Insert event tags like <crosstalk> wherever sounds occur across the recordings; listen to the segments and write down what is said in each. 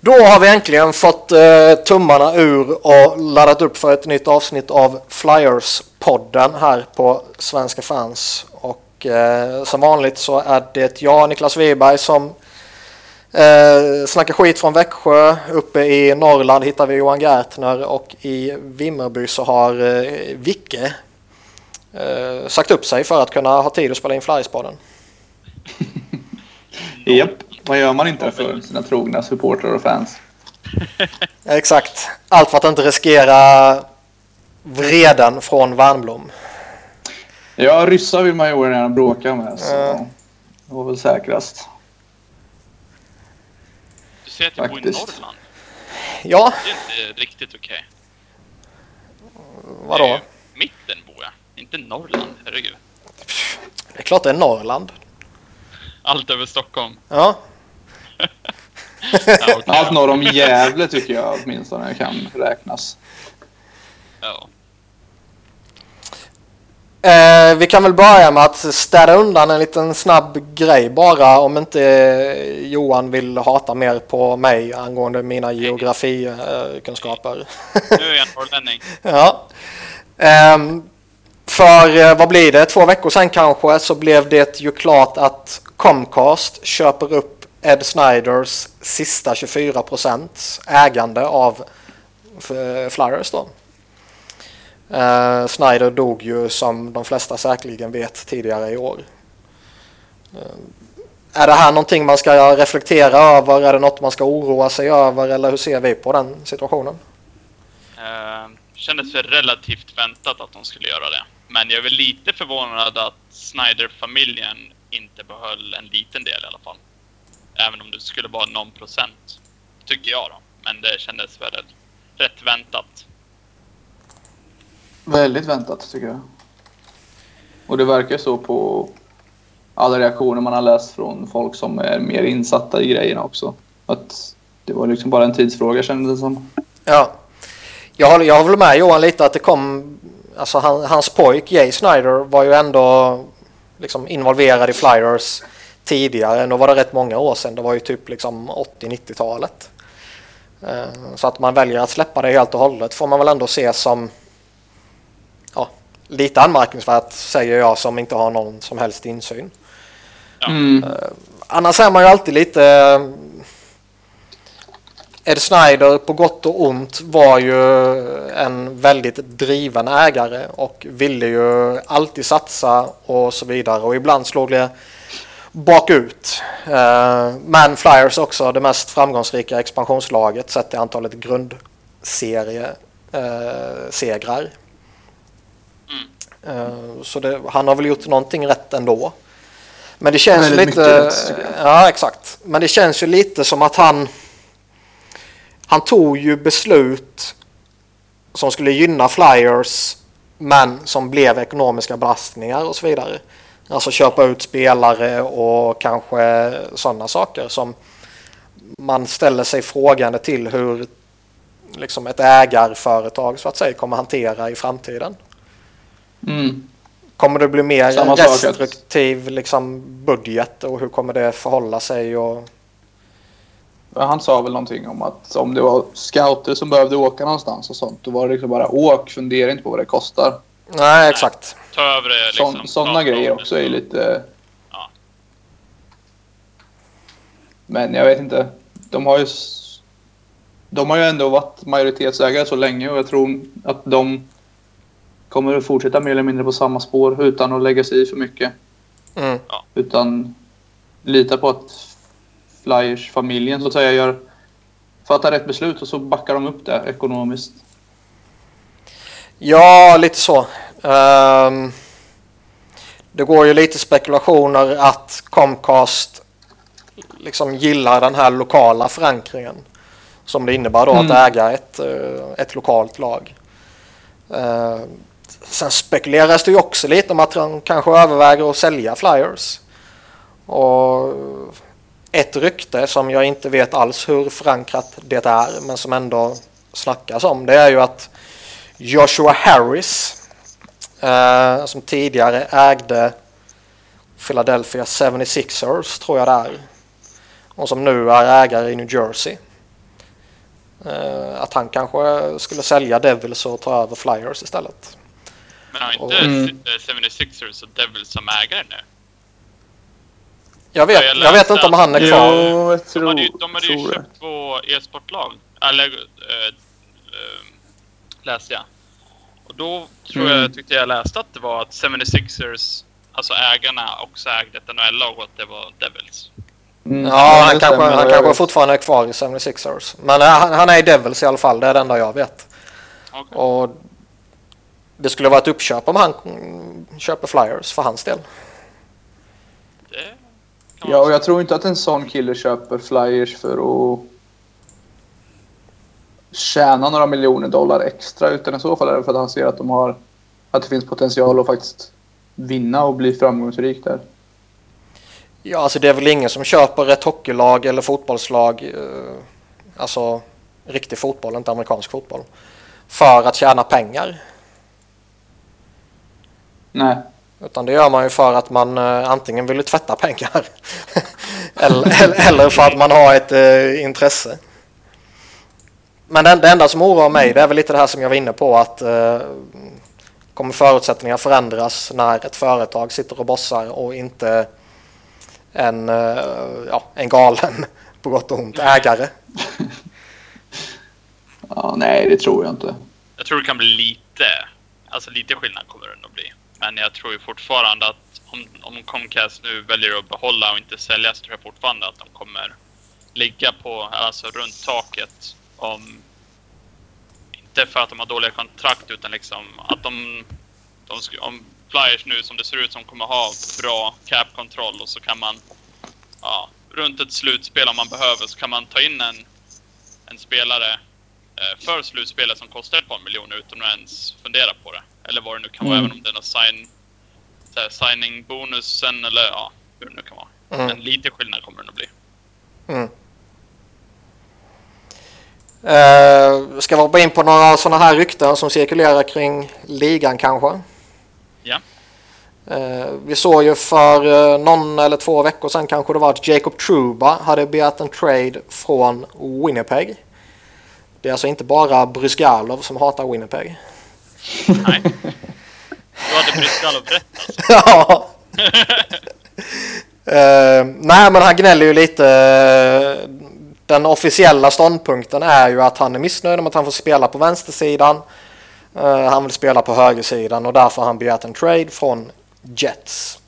Då har vi äntligen fått eh, tummarna ur och laddat upp för ett nytt avsnitt av Flyers-podden här på Svenska fans. Och eh, som vanligt så är det jag, Niklas Wiberg, som eh, snackar skit från Växjö. Uppe i Norrland hittar vi Johan Gärtner och i Vimmerby så har eh, Vicke eh, sagt upp sig för att kunna ha tid att spela in Flyers-podden. <laughs> Japp, vad gör man inte för sina trogna supportrar och fans? <laughs> Exakt. Allt för att inte riskera vreden från Värnblom. Ja, ryssar vill man ju gärna bråka med. Så Ja. det var väl säkrast. Du säger att du bor i. Norrland. Ja, Det är inte riktigt okej. vadå? Är ju Mitten bor jag. Inte Norrland, herregud. Det är klart det är Norrland. Allt över Stockholm. Ja, Ja, okej. Allt norr om Gävle tycker jag åtminstone kan räknas. Ja. eh, vi kan väl börja med att städa undan en liten snabb grej bara om inte eh, Johan vill hata mer på mig angående mina geografikunskaper. Nu är jag norrlänning. <laughs> Ja. Ehm, för eh, vad blir det, två veckor sedan kanske så blev det ju klart att Comcast köper upp Ed Snyders sista 24% ägande av eh, Flyers då. Eh, Snyder dog ju som de flesta säkerligen vet tidigare i år. Eh, är det här någonting man ska reflektera över? Är det något man ska oroa sig över? Eller hur ser vi på den situationen? Uh, kändes väl relativt väntat att de skulle göra det. Men jag är väl lite förvånad att Snyder-familjen inte behöll en liten del i alla fall. Även om det skulle vara någon procent. Tycker jag då. Men det kändes väl rätt väntat. Väldigt väntat tycker jag. Och det verkar så på alla reaktioner man har läst från folk som är mer insatta i grejerna också. Att det var liksom bara en tidsfråga kändes det som. Ja, jag håller, jag håller med Johan lite att det kom, alltså han, hans pojk Jay Snyder var ju ändå liksom involverad i Flyers tidigare. Nu var det rätt många år sedan, det var ju typ liksom 80-90-talet. Eh, Så att man väljer att släppa det helt och hållet får man väl ändå se som ja, lite anmärkningsvärt säger jag som inte har någon som helst insyn. Mm. Annars är man ju alltid lite... eh, Ed Snyder på gott och ont var ju en väldigt driven ägare och ville ju alltid satsa och så vidare och ibland slog det bakut. Eh, Men Flyers också det mest framgångsrika expansionslaget sett till antalet grundseriesegrar. Eh, Så det, han har väl gjort någonting rätt ändå. Men det känns ju Väldigt lite... mycket rätt. Ja, exakt. Men det känns ju lite som att han... Han tog ju beslut som skulle gynna Flyers men som blev ekonomiska belastningar och så vidare. Alltså köpa ut spelare och kanske sådana saker som man ställer sig frågande till hur liksom ett ägarföretag så att säga kommer hantera i framtiden. Mm. Kommer det bli mer Samma restriktiv liksom, budget och hur kommer det förhålla sig? Och... Han sa väl någonting om att om det var scouter som behövde åka någonstans och sånt, då var det liksom bara åk, fundera inte på vad det kostar. Nej, exakt. Ta över det liksom. Sådana grejer också är lite... Ja. Men jag vet inte. De har ju... De har ju ändå varit majoritetsägare så länge och jag tror att de kommer att fortsätta mer eller mindre på samma spår utan att lägga sig i för mycket. Mm. Utan lita på att Flyers-familjen så att säga gör fattar rätt beslut och så backar de upp det ekonomiskt. Ja, lite så. Ehm, det går ju lite spekulationer att Comcast liksom gillar den här lokala förankringen. Som det innebär då Mm. att äga ett, eh, ett lokalt lag. Ehm, sen spekuleras det ju också lite om att han kanske överväger att sälja Flyers. Och ett rykte som jag inte vet alls hur förankrat det är men som ändå snackas om det är ju att Joshua Harris eh, som tidigare ägde Philadelphia 76ers tror jag det är och som nu är ägare i New Jersey Eh, att han kanske skulle sälja Devils och ta över Flyers istället. Men har inte Mm. eh, 76ers och Devils som ägare nu? Jag Ja, vet, jag jag vet inte om han är Jo, kvar. jag De tror, hade ju, de hade ju köpt två e-sportlag. Eller, äh, läste jag. Och då tror Mm. jag, tyckte jag läste att det var att 76ers, alltså ägarna, också ägde ett NHL-lag och att det var Devils. Mm, Ja, han kanske, han kanske vet. fortfarande är kvar i 76ers. Men eh, han, han är i Devils i alla fall, det är det enda jag vet. Okej. Och det skulle vara ett uppköp om han köper Flyers för hans del. Ja, och jag tror inte att en sån kille köper flyers för att tjäna några miljoner dollar extra. Utan i så fall är det för att han ser att de har att det finns potential att faktiskt vinna och bli framgångsrik där. Ja, alltså det är väl ingen som köper ett hockeylag eller fotbollslag, eh, alltså riktig fotboll, inte amerikansk fotboll, för att tjäna pengar. Nej. Utan det gör man ju för att man eh, antingen vill tvätta pengar <laughs> eller, eller- för att man har ett eh, intresse. Men det, det enda som oroar mig det är väl lite det här som jag var inne på att eh, kommer förutsättningar förändras när ett företag sitter och bossar och inte en, eh, ja, en galen, <laughs> på gott och ont, ägare. <laughs> Ja, nej, det tror jag inte. Jag tror det kan bli lite, alltså lite skillnad kommer det nog bli. Men jag tror ju fortfarande att om, om Comcast nu väljer att behålla och inte sälja så tror jag fortfarande att de kommer ligga på, alltså runt taket. Om, inte för att de har dåliga kontrakt utan liksom att de, de om Flyers nu som det ser ut som kommer ha bra cap-kontroll och så kan man, ja, runt ett slutspel om man behöver så kan man ta in en, en spelare eh, för slutspelet som kostar ett par miljoner utan att ens fundera på det. Eller vad det nu kan vara, Mm. även om det är någon sign, signing-bonusen eller ja, hur det nu kan vara. Mm. Men lite skillnad kommer det nog bli. Mm. Eh, ska vi hoppa in på några sådana här rykten som cirkulerar kring ligan kanske? Ja. Eh, vi såg ju för eh, någon eller två veckor sedan kanske det var att Jacob Truba hade begärt en trade från Winnipeg. Det är alltså inte bara Brysgalov som hatar Winnipeg. Nej. Du hade Bryskalov rätt alltså. <laughs> ja. <laughs> Eh, nej men han gnäller ju lite. Den officiella ståndpunkten är ju att han är missnöjd med att han får spela på vänstersidan. Eh, han vill spela på högersidan och därför har han begärt en trade från Jets.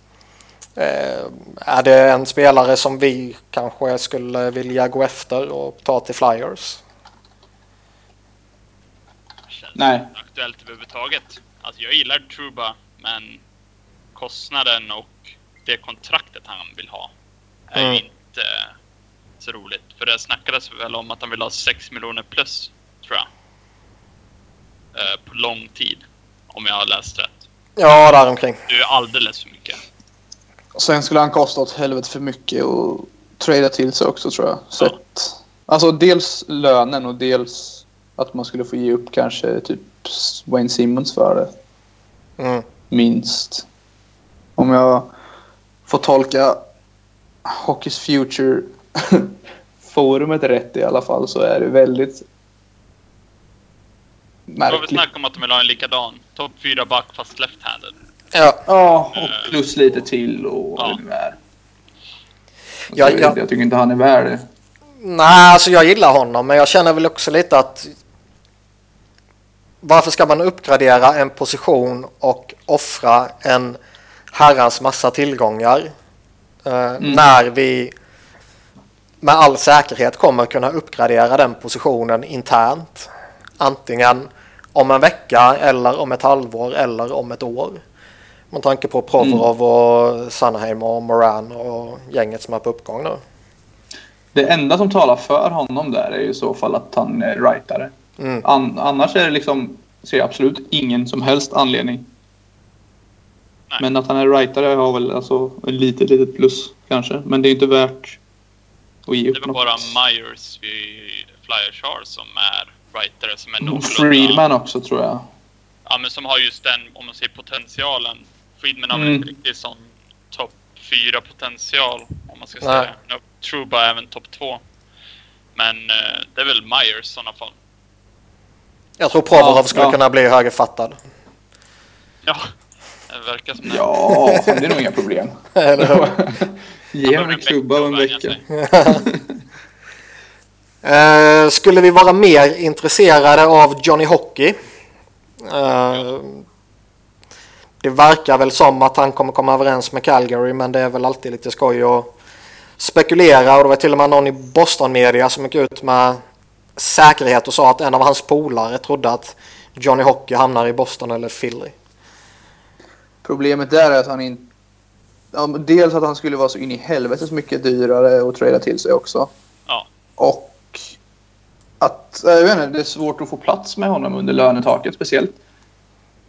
Eh, är det en spelare som vi kanske skulle vilja gå efter och ta till Flyers? Nej. aktuellt överhuvudtaget. Alltså jag gillar Truba, men kostnaden och det kontraktet han vill ha är Mm. ju inte så roligt. För det snackades väl om att han vill ha 6 miljoner plus, tror jag. Eh, på lång tid, om jag har läst rätt. Ja, däromkring. Det är ju alldeles för mycket. Och sen skulle han kosta åt helvete för mycket och trada till sig också tror jag. Så Ja. att, alltså dels lönen och dels att man skulle få ge upp kanske typ Wayne Simmons för det. Mm. Minst. Om jag får tolka Hockey's Future <laughs> forumet rätt i alla fall så är det väldigt Det var väl märkligt. snack om att de vill ha en likadan. Topp 4 back fast left-handed. Ja, Ja, och plus lite till och vad Ja. det nu är. Ja, jag, vet ja. inte, jag tycker inte han är värd det. Nej, alltså jag gillar honom, men jag känner väl också lite att varför ska man uppgradera en position och offra en herrans massa tillgångar eh, när vi med all säkerhet kommer kunna uppgradera den positionen internt. Antingen om en vecka eller om ett halvår eller om ett år. Med tanke på Provorov och Sanheim och Moran och gänget som är på uppgång nu. Det enda som talar för honom där är ju i så fall att han är rightare. Mm. An- annars är det liksom, ser jag absolut ingen som helst anledning. Nej. Men att han är rightare har väl alltså ett litet, litet plus kanske. Men det är inte värt att ge Det är upp väl något. bara Myers vid Flyers har som är writare som är Och någorlunda... Friedman också tror jag. Ja, men som har just den, om man säger potentialen. Friedman har väl Mm. inte riktigt sån topp 4 potential, om man ska Nej. säga. No, Truba är även topp 2. Men eh, det är väl Myers i sådana fall. Jag tror Provorov Ja, skulle ja. kunna bli högerfattad. Ja, det verkar som det. Ja, det är nog inga problem. <laughs> <laughs> Ge honom en klubba och en vecka. <laughs> Eh, skulle vi vara mer intresserade av Johnny Hockey? Eh, det verkar väl som att han kommer komma överens med Calgary men det är väl alltid lite skoj att spekulera och det var till och med någon i Boston media som gick ut med säkerhet och sa att en av hans polare trodde att Johnny Hockey hamnar i Boston eller Philly. Problemet där är att han inte... Dels att han skulle vara så in i helvetes mycket dyrare att trada till sig också. Ja. Och att jag vet inte, det är svårt att få plats med honom under lönetaket speciellt.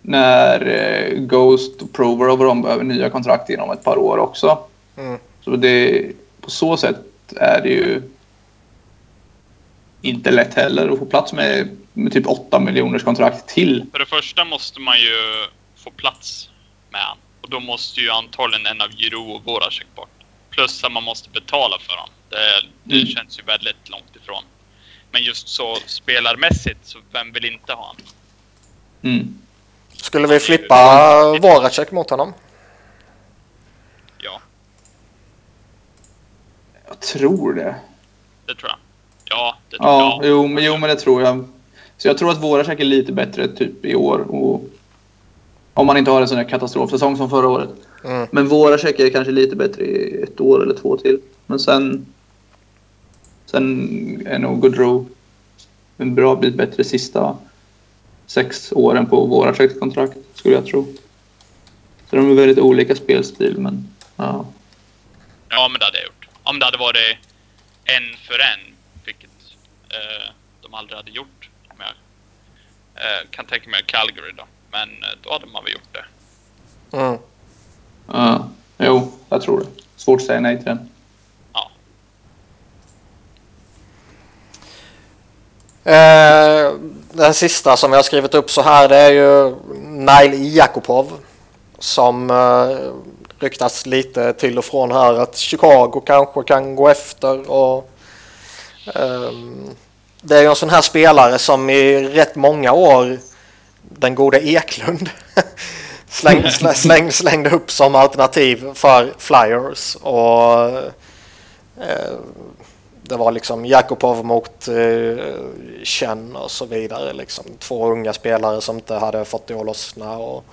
När eh, Ghost och Provorov och de behöver nya kontrakt inom ett par år också. Mm. Så det, på så sätt är det ju inte lätt heller att få plats med, med typ 8 miljoners kontrakt till. För det första måste man ju få plats med han. Och då måste ju antagligen en av Giro och Voracek bort. Plus att man måste betala för honom. Det, det Mm. känns ju väldigt långt ifrån. Men just så spelarmässigt, så vem vill inte ha han? Mm. Skulle vi flippa Voracek mot honom? Ja, Jag tror det. det tror jag. Ja, det tror Ja, jag. jo, men, jo, men det tror jag. Så jag tror att Voracek är lite bättre typ i år. Och, om man inte har en sån här katastrofsäsong som förra året. Mm. Men Voracek är kanske lite bättre i ett år eller två till. Men sen... Sen är nog Gaudreau en bra bit bättre sista sex åren på Voraceks kontrakt, skulle jag tro. Så de är väldigt olika spelstil, men ja. Ja, men det hade jag gjort. Om det hade varit en för en, vilket eh, de aldrig hade gjort. Om jag eh, kan tänka mig Calgary då. Men eh, då hade man väl gjort det. Mm. ja. Jo, jag tror det. Svårt att säga nej till den. Ja. Eh, den sista som jag har skrivit upp så här det är ju Nail Jakubov som eh, ryktas lite till och från här att Chicago kanske kan gå efter och ehm, det är ju en sån här spelare som i rätt många år den gode Eklund <laughs> släng, släng, släng, slängde upp som alternativ för Flyers och eh, det var liksom Jakubov mot eh, Chen och så vidare. Liksom. Två unga spelare som inte hade fått det att lossna. Och,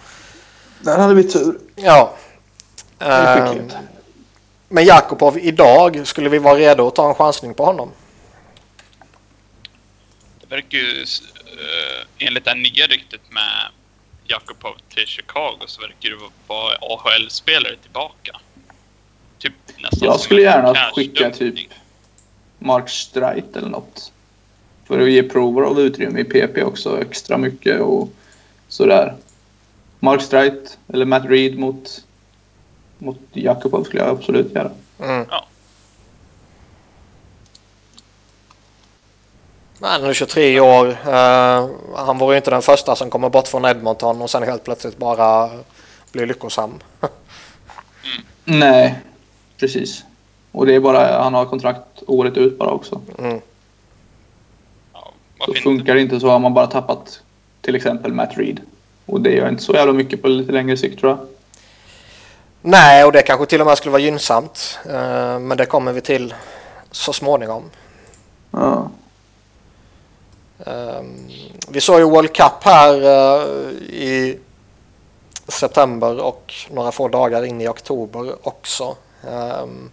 Där hade vi tur. ja. Det är Eh, men Jakubov idag, skulle vi vara redo att ta en chansning på honom? Det verkar ju, uh, enligt det nya ryktet med Jakubov till Chicago, så verkar det vara AHL-spelare tillbaka. Typ nästan Jag skulle gärna skicka typ Mark Streit eller något. För att ge Provorov utrymme i PP också extra mycket och sådär. Mark Streit eller Matt Reed mot, mot Jakubov skulle jag absolut göra. Mm. Ja. Han är 23 år. Eh, han var ju inte den första som kommer bort från Edmonton och sen helt plötsligt bara blir lyckosam. Nej, precis. Och det är bara, han har kontrakt året ut bara också. Mm. Så funkar det inte så har man bara tappat till exempel Matt Reed. Och det gör inte så jävla mycket på lite längre sikt tror jag. Nej, och det kanske till och med skulle vara gynnsamt. Eh, men det kommer vi till så småningom. Ja. Um, Vi såg ju World Cup här uh, i september och några få dagar in i oktober också. Um,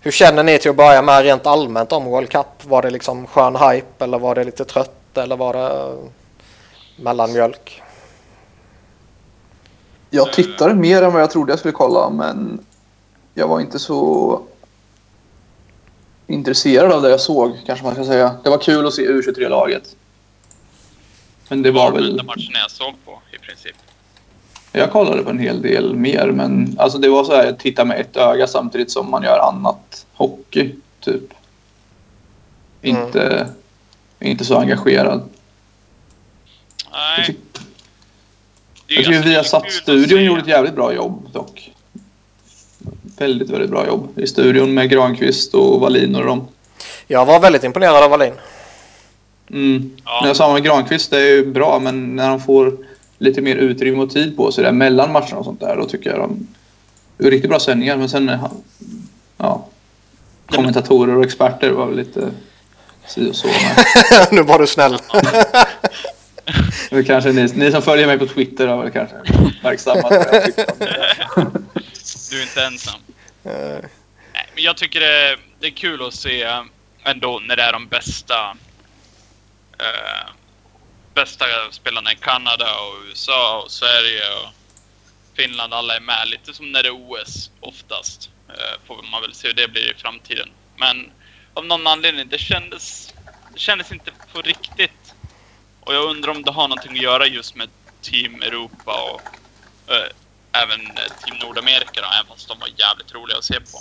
Hur känner ni till att börja med rent allmänt om World Cup? Var det liksom skön hype eller var det lite trött eller var det mellanmjölk? Jag tittade mer än vad jag trodde jag skulle kolla, men jag var inte så intresserad av det jag såg, kanske man ska säga. Det var kul att se U23-laget. Men det Det var var väl väl... den matchen jag såg på i princip. Jag kollade på en hel del mer, men alltså det var så här, titta med ett öga samtidigt som man gör annat hockey, typ. Mm. Inte, inte så engagerad. Jag Nej. tyck- det är Jag tycker att Viasat-studion gjorde ett jävligt bra jobb dock. Väldigt, väldigt bra jobb i studion med Granqvist och Wallin och dem. Jag var väldigt imponerad av Wallin. Mm. Ja. Ja. Samma med Granqvist, det är ju bra, men när de får lite mer utrymme och tid på sig där mellan matcherna och sånt där, då tycker jag de... Är riktigt bra sändningar, men sen... han- Ja. Kommentatorer och experter var väl lite si och så. <laughs> Nu var du snäll. <laughs> kanske ni, ni som följer mig på Twitter har väl kanske uppmärksammat vad jag tycker om det. <laughs> Du är inte ensam. Nej, men jag tycker det, det är kul att se ändå när det är de bästa eh, bästa spelarna i Kanada och USA och Sverige och Finland. Alla är med. Lite som när det är OS oftast. Eh, får man väl se hur det blir i framtiden. Men av någon anledning, det kändes, det kändes inte på riktigt. Och jag undrar om det har någonting att göra just med Team Europa och eh, även eh, Team Nordamerika då, även fast de var jävligt roliga att se på.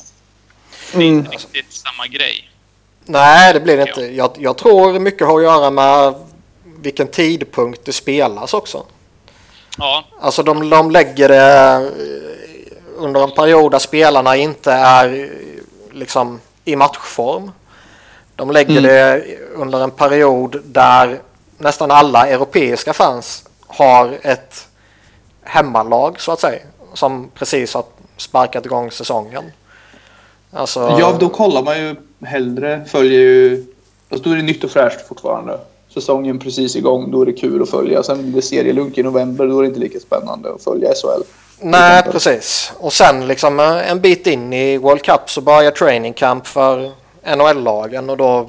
Det är Mm. inte riktigt samma grej. Nej, det blir det inte. Jag, jag tror mycket har att göra med vilken tidpunkt det spelas också. Ja, Alltså de, de lägger det eh, under en period där spelarna inte är eh, liksom i matchform. De lägger Mm. det under en period där nästan alla europeiska fans har ett hemmalag så att säga. Som precis har sparkat igång säsongen. Alltså, Ja, då kollar man ju hellre, följer ju... Alltså, då är det nytt och fräscht fortfarande. Säsongen precis igång, då är det kul att följa. Sen blir det serielunk i november, då är det inte lika spännande att följa SHL. Nej, precis. Och sen liksom eh, en bit in i World Cup så börjar training camp för NHL-lagen och då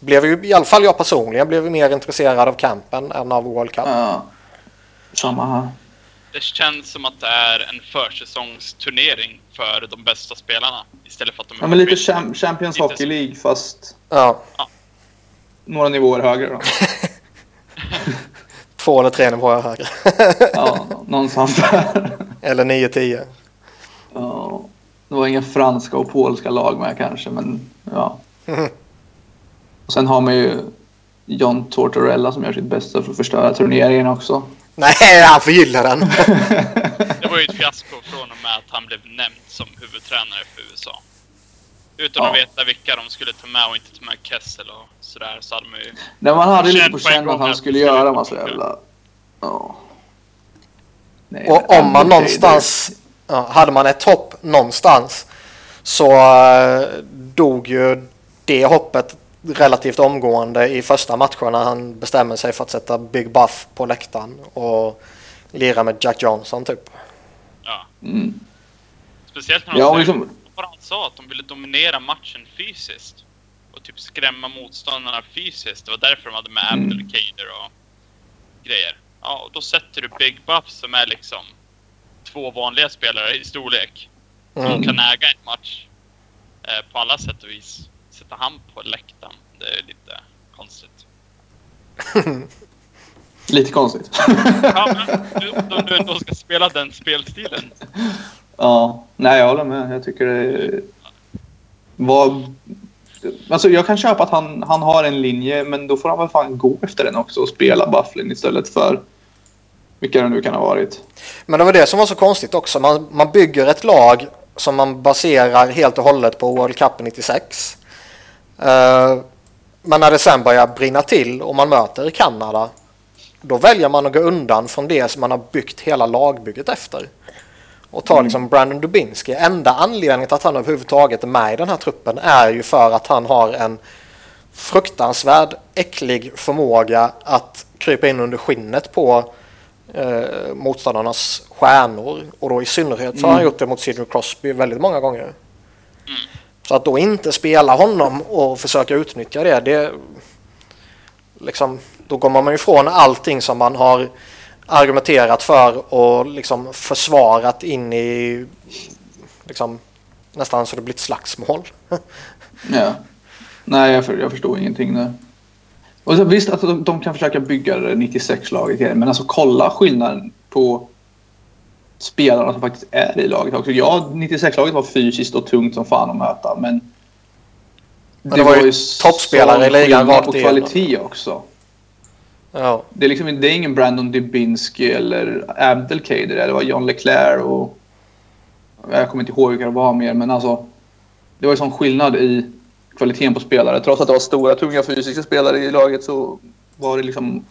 blev ju, i alla fall jag personligen, blev mer intresserad av campen än av World Cup. Ja. Samma här. Det känns som att det är en försäsongsturnering för de bästa spelarna. Istället för att de är Ja, men lite Cham- Champions Lite Hockey. League fast Ja, några nivåer högre då. <laughs> två eller tre nivåer högre. <laughs> Ja, någonstans där. eller 9-10. Ja. Det var inga franska och polska lag med kanske, men ja. <laughs> Och sen har man ju John Tortorella som gör sitt bästa för att förstöra turneringen också. Nej, han förgyller den. <laughs> Det var ju ett fiasko från och med att han blev nämnd som huvudtränare för USA. Utan att Ja. veta vilka de skulle ta med och inte ta med Kessel och sådär så hade man ju... När man hade lite på en känn att han att skulle göra massa funka. jävla... Ja. Nej, Och om man någonstans, ja, hade man ett hopp någonstans så eh, dog ju det hoppet relativt omgående i första matchen när han bestämmer sig för att sätta Big Buff på läktaren och lira med Jack Johnson typ. Ja. Mm. Speciellt när de Ja, liksom, sa, att de ville dominera matchen fysiskt. Och typ skrämma motståndarna fysiskt. Det var därför de hade med Mm. Abdelkader och grejer. Ja, och då sätter du Big Buff som är liksom två vanliga spelare i storlek. Som Mm. kan äga en match eh, på alla sätt och vis. Sätta han på läktaren, det är lite konstigt. <laughs> lite konstigt. Ja, men du- om du ändå ska spela den spelstilen. ja, nej jag håller med. Jag tycker det var... Alltså jag kan köpa att han, han har en linje, men då får han väl fan gå efter den också och spela Bufflin istället för vilka det nu kan ha varit. Men det var det som var så konstigt också. Man, man bygger ett lag som man baserar helt och hållet på World Cup 96. Eh, men när det sen börjar brinna till och man möter Kanada då väljer man att gå undan från det som man har byggt hela lagbygget efter. Och tar liksom Brandon Dubinsky. Enda anledningen till att han överhuvudtaget är med i den här truppen är ju för att han har en fruktansvärd äcklig förmåga att krypa in under skinnet på eh, motståndarnas stjärnor. Och då i synnerhet så har han Mm. gjort det mot Sidney Crosby väldigt många gånger. Så att då inte spela honom och försöka utnyttja det, det liksom, då går man ifrån allting som man har argumenterat för och liksom försvarat in i liksom, nästan så det blir ett slagsmål. <laughs> Ja. Nej, jag, för, jag förstår ingenting där. Och så, visst att de, de kan försöka bygga det 96-laget igen, men alltså kolla skillnaden på spelarna som faktiskt är i laget också. Ja, 96-laget var fysiskt och tungt som fan att möta, men... Men det var ju toppspelare i ligan rakt igenom. kvalitet också. Ja. Det är, liksom, det är ingen Brandon Dybinski eller Abdelkader. Det var John Leclerc och... Jag kommer inte ihåg vilka det var mer, men alltså... Det var ju sån skillnad i kvaliteten på spelare. Trots att det var stora, tunga fysiska spelare i laget så var det liksom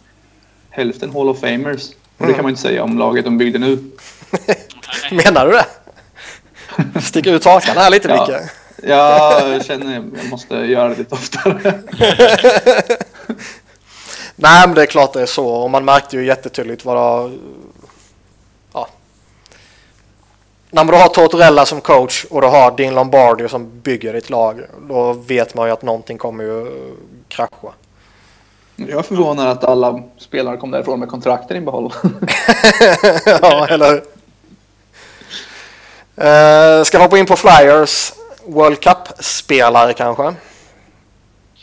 hälften Hall of Famers. Och det kan man inte säga om laget de byggde nu. <laughs> Menar du det? Sticker ut hakan här lite Ja. Micke. Jag känner att jag måste göra det lite oftare. <laughs> Nej men det är klart det är så och man märkte ju jättetydligt vad det ja. När du har Tortorella som coach och du har Dean Lombardi som bygger ditt lag då vet man ju att någonting kommer ju krascha. Jag är förvånad att alla spelare kom därifrån med kontrakten i behåll. <laughs> ja, eller hur? Uh, ska hoppa in på Flyers World Cup-spelare kanske.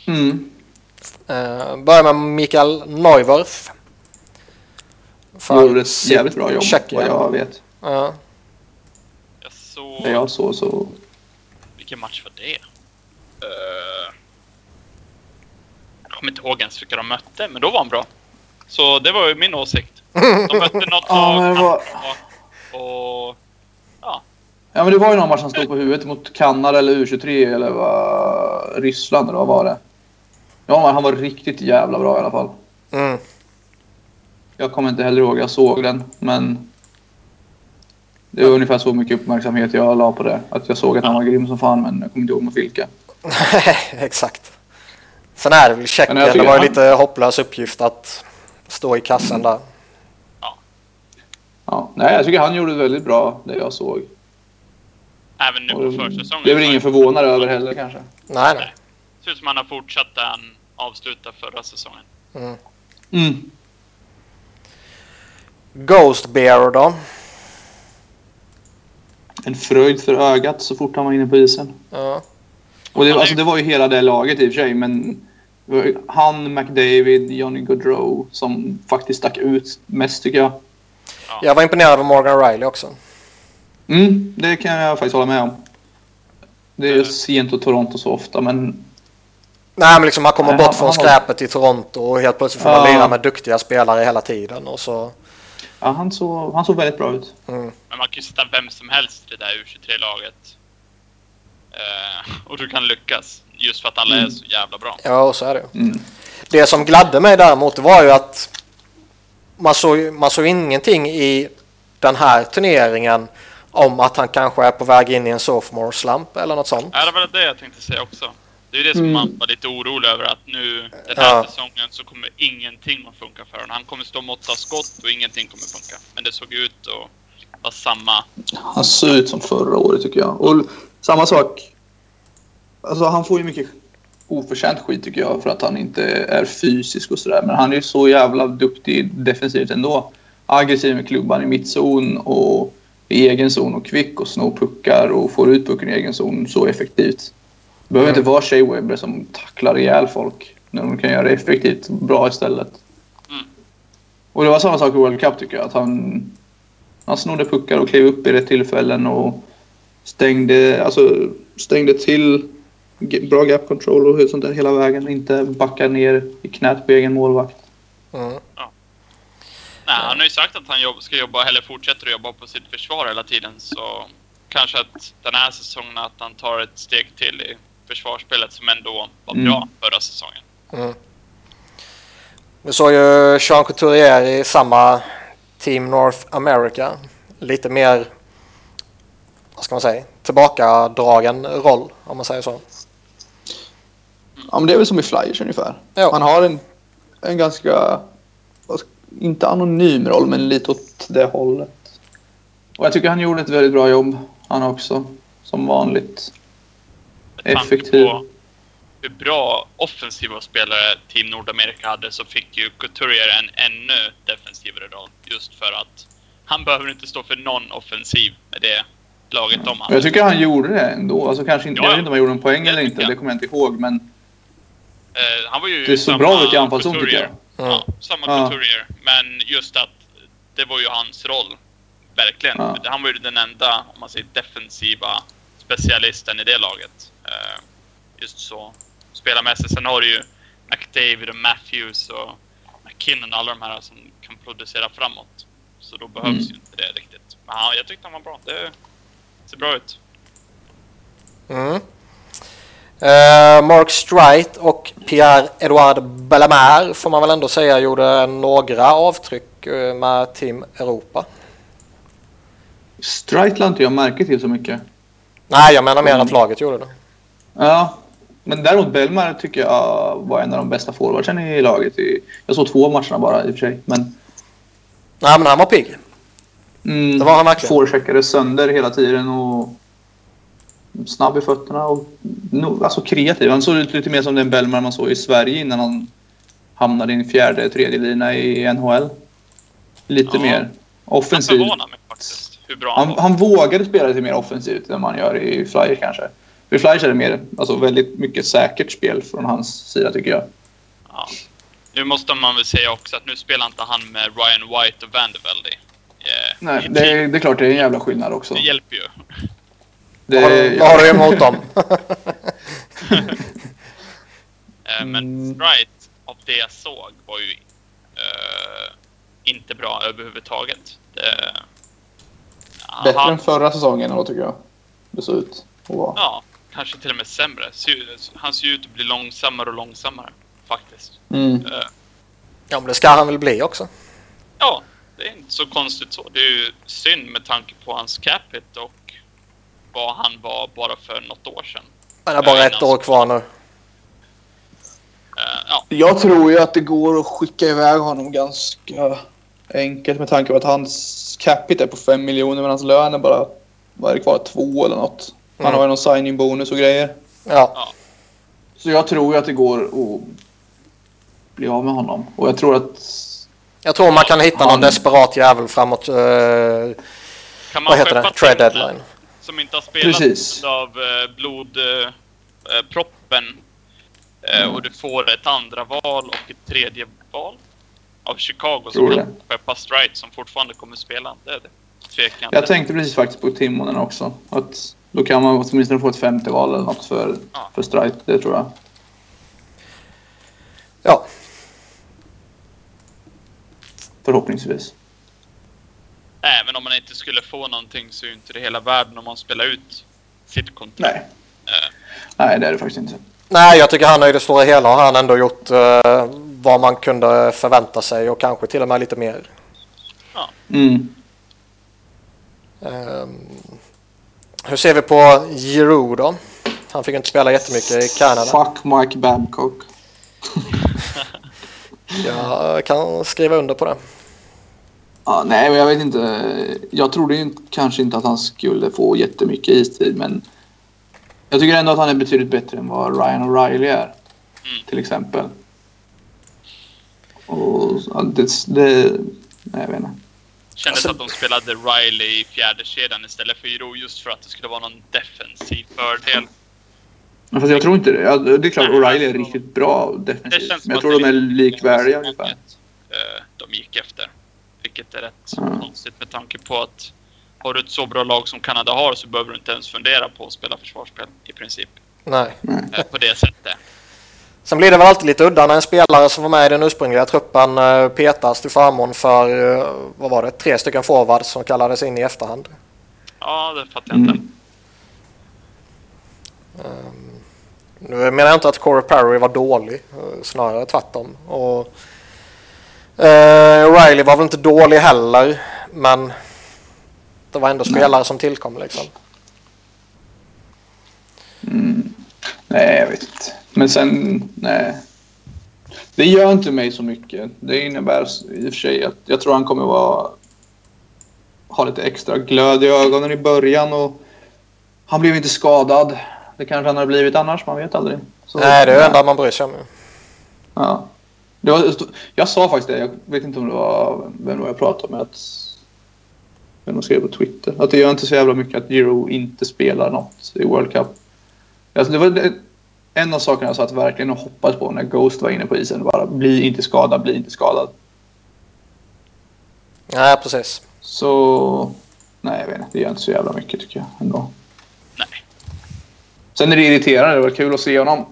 Mm. Uh, börjar med Mikael. Han gjorde ett jävligt bra jobb Tjeckien. vad jag vet. Ja. Jag såg... Det jag såg så... Vilken match var det? Eh, jag kommer inte ihåg ens vilka de mötte, men då var han bra. Så det var ju min åsikt. De mötte något <laughs> Ja, lag var- och... Ja men det var ju någon match som stod på huvudet mot Kanada eller U23 eller vad... Ryssland eller vad var det? Ja han var riktigt jävla bra i alla fall. Mm. Jag kommer inte heller ihåg, jag såg den men... Det var ungefär så mycket uppmärksamhet jag la på det. Att jag såg att han var grym som fan men jag kommer inte ihåg mot vilka. <laughs> Exakt. Sen är det väl Tjeckien. Det var ju han- lite hopplös uppgift att stå i kassen där. Ja, nej jag tycker han gjorde väldigt bra det jag såg. Även nu på försäsongen. det är väl ingen förvånad över heller kanske. Nej, nej. Det ser ut som han har fortsatt där han avslutade förra säsongen. Mm. Mm. Ghost Bear då? En fröjd för ögat så fort han var inne på isen. Ja. Och det, alltså, det var ju hela det laget i och för sig, men han, McDavid, Johnny Gaudreau som faktiskt stack ut mest tycker jag. Jag var imponerad av Morgan Riley också. Mm, det kan jag faktiskt hålla med om. Det är Mm. sent och Toronto så ofta, men Nej, men liksom han kommer Nej, bort han- från han skräpet i Toronto och helt plötsligt får man Ja. lira med duktiga spelare hela tiden. Och så, ja, han, såg, han såg väldigt bra ut. mm. Men man kan ju sätta vem som helst i det där U23-laget. Eh, och du kan lyckas. Just för att alla är Mm. så jävla bra. Ja, och så är det ju. Mm. Det som gladde mig däremot var ju att man såg, man såg ingenting i den här turneringen om att han kanske är på väg in i en sophomore slump eller något sånt. Ja, det var det jag tänkte säga också. Det är det som Mm. man var lite orolig över att nu den här Ja. säsongen så kommer ingenting att funka för honom. Han kommer stå måtta skott och ingenting kommer funka. Men det såg ut att vara samma. Han såg ut som förra året tycker jag. Och samma sak. Alltså han får ju mycket oförtjänt skit tycker jag för att han inte är fysisk och sådär. Men han är ju så jävla duktig defensivt ändå. Aggressiv med klubban i mittzon och i egen zon och kvick och snor puckar och får ut pucken i egen zon så effektivt. Det behöver Mm. inte vara Shea Weber som tacklar ihjäl folk när de kan göra det effektivt bra istället. Mm. Och det var samma sak i World Cup tycker jag. Att han, han snodde puckar och klev upp i rätt tillfällen och stängde, alltså, stängde till bra gap control och sånt där hela vägen. Inte backa ner i knät på egen målvakt. Mm. Nej, han har ju sagt att han jobb, ska jobba, eller fortsätter att jobba på sitt försvar hela tiden. Så kanske att den här säsongen att han tar ett steg till i försvarsspelet som ändå var Mm. bra förra säsongen. Mm. Vi såg ju Jean Couturier i samma Team North America. Lite mer, vad ska man säga, tillbakadragen roll om man säger så. Ja, men det är väl som i Flyers ungefär. Ja. Han har en, en ganska, inte anonym roll, men lite åt det hållet. Och jag tycker han gjorde ett väldigt bra jobb, han också. Som vanligt. Effektiv. hur bra offensiva spelare Team Nordamerika hade så fick ju Couturier en ännu defensivare roll. Just för att han behöver inte stå för någon offensiv med det laget Och hade. jag tycker han gjorde det ändå. Alltså kanske inte, Ja, jag vet inte om han gjorde en poäng det eller inte, jag. det kommer jag inte ihåg. Men Eh, han var ju det såg samma bra ut i anfallszon tycker jag. Ja, samma Ja. Couturier. Men just att det var ju hans roll. Verkligen. Ja. Han var ju den enda, om man säger defensiva specialisten i det laget. Eh, just så. Spelarmässigt. Sen har du ju McDavid och Matthews och McKinnon, alla de här som kan producera framåt. Så då behövs Mm. ju inte det riktigt. Men han, jag tyckte han var bra. Det ser bra ut. Mm. Eh, Mark Strite och Pierre-Edouard Bellemare får man väl ändå säga gjorde några avtryck eh, med Team Europa. Strite lade inte jag märke till så mycket. Nej, jag menar mer Mm. att laget gjorde det. Ja, men däremot Belmar tycker jag var en av de bästa forwardsen i laget. I- Jag såg två matcherna bara i och för sig. Men Nej, men han var pigg. Mm, Det var han verkligen. forecheckade sönder hela tiden och snabb i fötterna och no, alltså kreativ. Han såg ut lite mer som den Belmar man såg i Sverige innan han hamnade i en fjärde, tredje lina i NHL. Lite Ja. mer Han offensiv. förvånar mig faktiskt hur bra han Han, var. han vågade spela lite mer offensivt än man gör i Flyers kanske. För i Flyers är det mer, alltså väldigt mycket säkert spel från hans sida tycker jag. Ja. Nu måste man väl säga också att nu spelar inte han med Ryan White och Vandervelde. Nej, det, är- det är klart det är en jävla skillnad också. Det hjälper ju. Det, Vad har, vad har du emot dem? <laughs> Eh, Men Mm. Strite, av det jag såg, var ju eh, inte bra överhuvudtaget. Det, Bättre han, än förra säsongen då tycker jag. Det såg ut att vara. Ja, kanske till och med sämre. Ser- Han ser ut att bli långsammare och långsammare, faktiskt. Mm. Eh, Ja, men det ska han väl bli också. Ja, det är inte så konstigt så. Det är ju synd med tanke på hans cap hit och vad han var bara för något år sedan. Han är bara Ja, ett år kvar nu. Eh, ja, Jag tror ju att det går att skicka iväg honom ganska enkelt med tanke på att hans capita är på 5 miljoner men hans lön är bara, vad är det kvar, två eller något. Han Mm. har ju någon signing bonus och grejer. Ja. Så jag tror ju att det går att bli av med honom. Och jag tror att... Jag tror man kan hitta någon desperat jävel framåt. Eh, kan man vad heter det? Trade Timonen, deadline. Som inte har spelat Precis. av eh, blodproppen. Eh, eh, Mm. Och du får ett andra val och ett tredje val av Chicago Tror som kan skeppa Strite som fortfarande kommer spela. Det är det. Tvekar jag tänkte precis faktiskt på Timonen också. Att då kan man åtminstone få ett femte val eller något för, Ja. för Strite. Det tror jag. ja, Förhoppningsvis. Även om man inte skulle få någonting så är ju inte det hela världen om man spelar ut sitt kontrakt. Nej. Eh, Nej, det är det faktiskt inte. nej, jag tycker han i det stora hela har han ändå gjort eh, vad man kunde förvänta sig och kanske till och med lite mer. Mm. Ehm, hur ser vi på Giroud då? Han fick inte spela jättemycket i Kanada. Fuck Mike Babcock. <laughs> Jag kan skriva under på det. Ja, nej, men jag vet inte. Jag trodde ju inte- kanske inte att han skulle få jättemycket istid, men jag tycker ändå att han är betydligt bättre än vad Ryan O'Reilly är. Mm. Till exempel. Och det, det... Nej, jag vet inte. Kändes Alltså- att de spelade Riley i fjärde kedjan istället för Giro just för att det skulle vara någon defensiv fördel. Men fast jag tror inte det. Ja, det är klart, O'Reilly är riktigt bra Det defensivt. Men jag att tror de är likvärdiga ungefär. eh, De gick efter. Vilket är rätt Mm. konstigt med tanke på att har du ett så bra lag som Kanada har så behöver du inte ens fundera på att spela försvarsspel i princip. Nej. Eh, På det sättet. Sen blir det väl alltid lite udda när en spelare som var med i den ursprungliga truppen eh, petas till förmån för, vad var det, tre stycken forwards som kallades in i efterhand. Ja, det fattar jag inte. Mm. Ehm, nu menar jag inte att Corey Perry var dålig, snarare tvärtom. Och, eh, Riley var väl inte dålig heller, men det var ändå Nej. spelare som tillkom liksom. Mm. Nej, jag vet inte. Men sen, nej. Det gör inte mig så mycket. Det innebär i och för sig att jag tror han kommer vara ha lite extra glöd i ögonen i början och han blev inte skadad. Det kanske han har blivit annars, man vet aldrig. Så, Nej, det är det enda man bryr sig om. Ja. Det var, jag sa faktiskt det, jag vet inte om det var vem det var jag pratade med. Att, vem de skrev på Twitter. Att det gör inte så jävla mycket att Giro inte spelar något i World Cup. Alltså det var en av sakerna jag satt verkligen och hoppades på när Ghost var inne på isen. Bara bli inte skadad, bli inte skadad. Nej, precis. Så nej, jag vet inte. Det gör inte så jävla mycket tycker jag ändå. Sen är det irriterande. Det var kul att se honom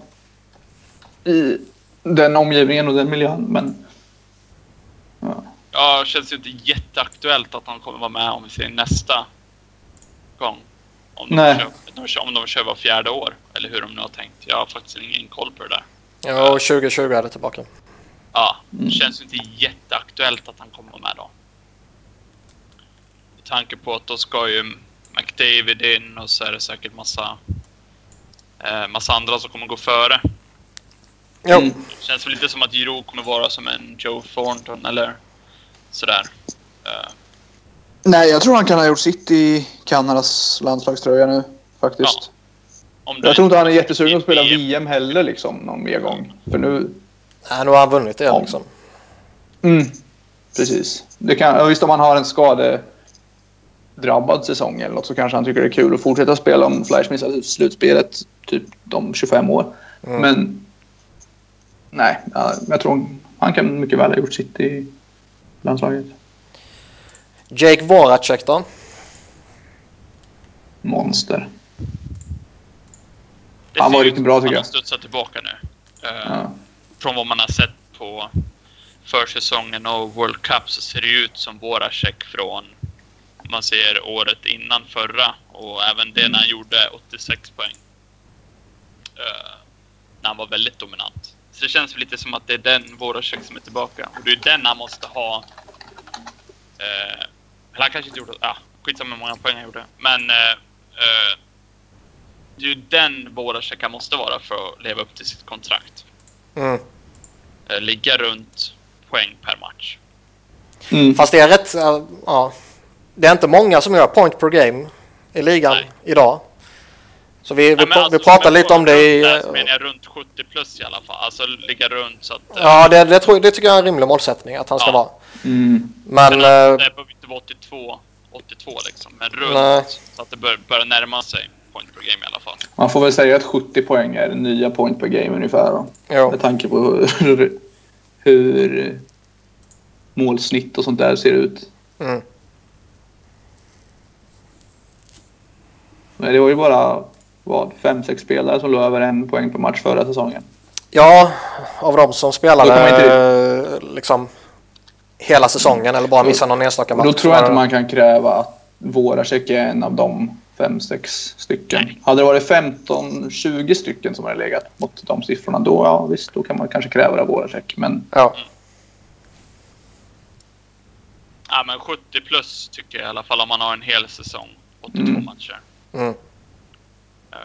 i den omgivningen och den miljön. Men ja. Ja, det känns ju inte jätteaktuellt att han kommer vara med om vi ser nästa gång. Om de, Nej. kör, de kör, om de kör var fjärde år, eller hur de nu har tänkt. Jag har faktiskt ingen koll på det där. Ja, och 2020 är det tillbaka. Ja, Mm. det känns ju inte jätteaktuellt att han kommer med då. Med tanke på att då ska ju McDavid in och så är det säkert massa, eh, massa andra som kommer gå före. Jo, Mm. Det känns väl lite som att Giro kommer vara som en Joe Thornton eller sådär. Eh, Nej, jag tror han kan ha gjort sitt i Kanadas landslagströja nu. Faktiskt. om det Jag tror inte han är jättesugen att spela VM. Heller liksom någon mer gång. För nu... Nej, nu har han vunnit det Ja. liksom. Mm, precis. Det kan, ja, visst om han har en skadedrabbad säsong eller något så kanske han tycker det är kul att fortsätta spela om Flyers missar slutspelet typ de 25 år. Mm. Men nej, ja, jag tror han kan mycket väl ha gjort sitt i landslaget. Jake Voracek då? Monster. Det Han var riktigt bra, tycker Han jag. har studsat tillbaka nu. Eh, Ja. Från vad man har sett på försäsongen och World Cup så ser det ut som Voracek från man ser året innan förra och även det när han gjorde 86 poäng. Eh, när han var väldigt dominant. Så det känns väl lite som att det är den Voracek som är tillbaka. Och det är den han måste ha. Eh, eller han kanske inte gjorde... Ah, skitsamma hur många poäng han gjorde. Men eh, eh, det är ju den Voracek han måste vara för att leva upp till sitt kontrakt. Mm. Ligga runt poäng per match. Mm. Fast det är rätt, ja. Det är inte många som gör point per game i ligan Nej. idag. Så vi, vi, Nej, alltså, vi pratade men lite om det i... där så menar jag runt 70 plus i alla fall. Alltså ligga runt så att... eh, Ja, det, det, tror, det tycker jag är en rimlig målsättning att han ska Ja. vara. Mm. Men... Men äh, det behöver inte vara 82, 82 liksom. Men runt Nej. så att det bör, börjar närma sig point per game i alla fall. Man får väl säga att 70 poäng är nya point per game ungefär. Då. jo. Med tanke på hur, hur målsnitt och sånt där ser ut. Mm. Men det var ju bara vad, fem, sex spelare som låg över en poäng per match förra säsongen. Ja, av de som spelade liksom hela säsongen eller bara missade någon enstaka match. då tror jag inte man kan kräva att Voracek är en av de fem, sex stycken. Nej. Hade det varit 15, 20 stycken som hade legat mot de siffrorna då, ja visst, då kan man kanske kräva det av Voracek. Men Ja, Ja men 70 plus tycker jag i alla fall om man har en hel säsong. 82 Mm. matcher. Mm. Eh,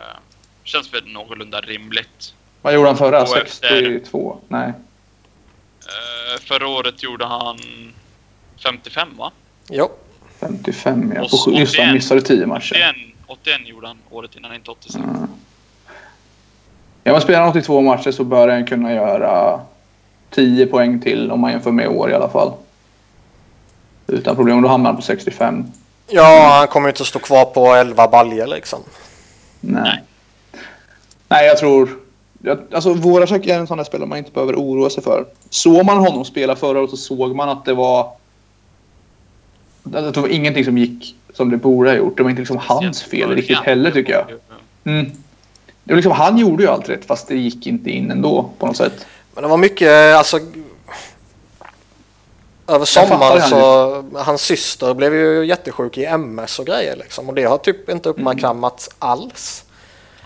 känns väl någorlunda rimligt. vad gjorde han förra? Och efter- 62? Nej. Eh, förra året gjorde han 55 va? jo. 55 ja. Och På, just han 81. missade 10 matcher. 81, 81 gjorde han året innan, inte 86. Mm. Ja, men spelar han 82 matcher så bör han kunna göra 10 poäng till om man jämför med i år i alla fall. Utan problem. Då hamnar han på 65. Ja, han kommer ju inte stå kvar på 11 baljer liksom. Nej. Nej. Nej, jag tror... Jag, alltså, Voracek är en sån där spelare man inte behöver oroa sig för. Såg man honom spela förra året så såg man att det var... Det var ingenting som gick som det borde ha gjort. Det var inte liksom hans fel riktigt heller tycker jag. Mm. Det var liksom, han gjorde ju allt rätt fast det gick inte in ändå på något sätt. Men det var mycket, alltså... Över sommaren han så, hans syster blev ju jättesjuk i MS och grejer liksom. Och det har typ inte uppmärksammats alls.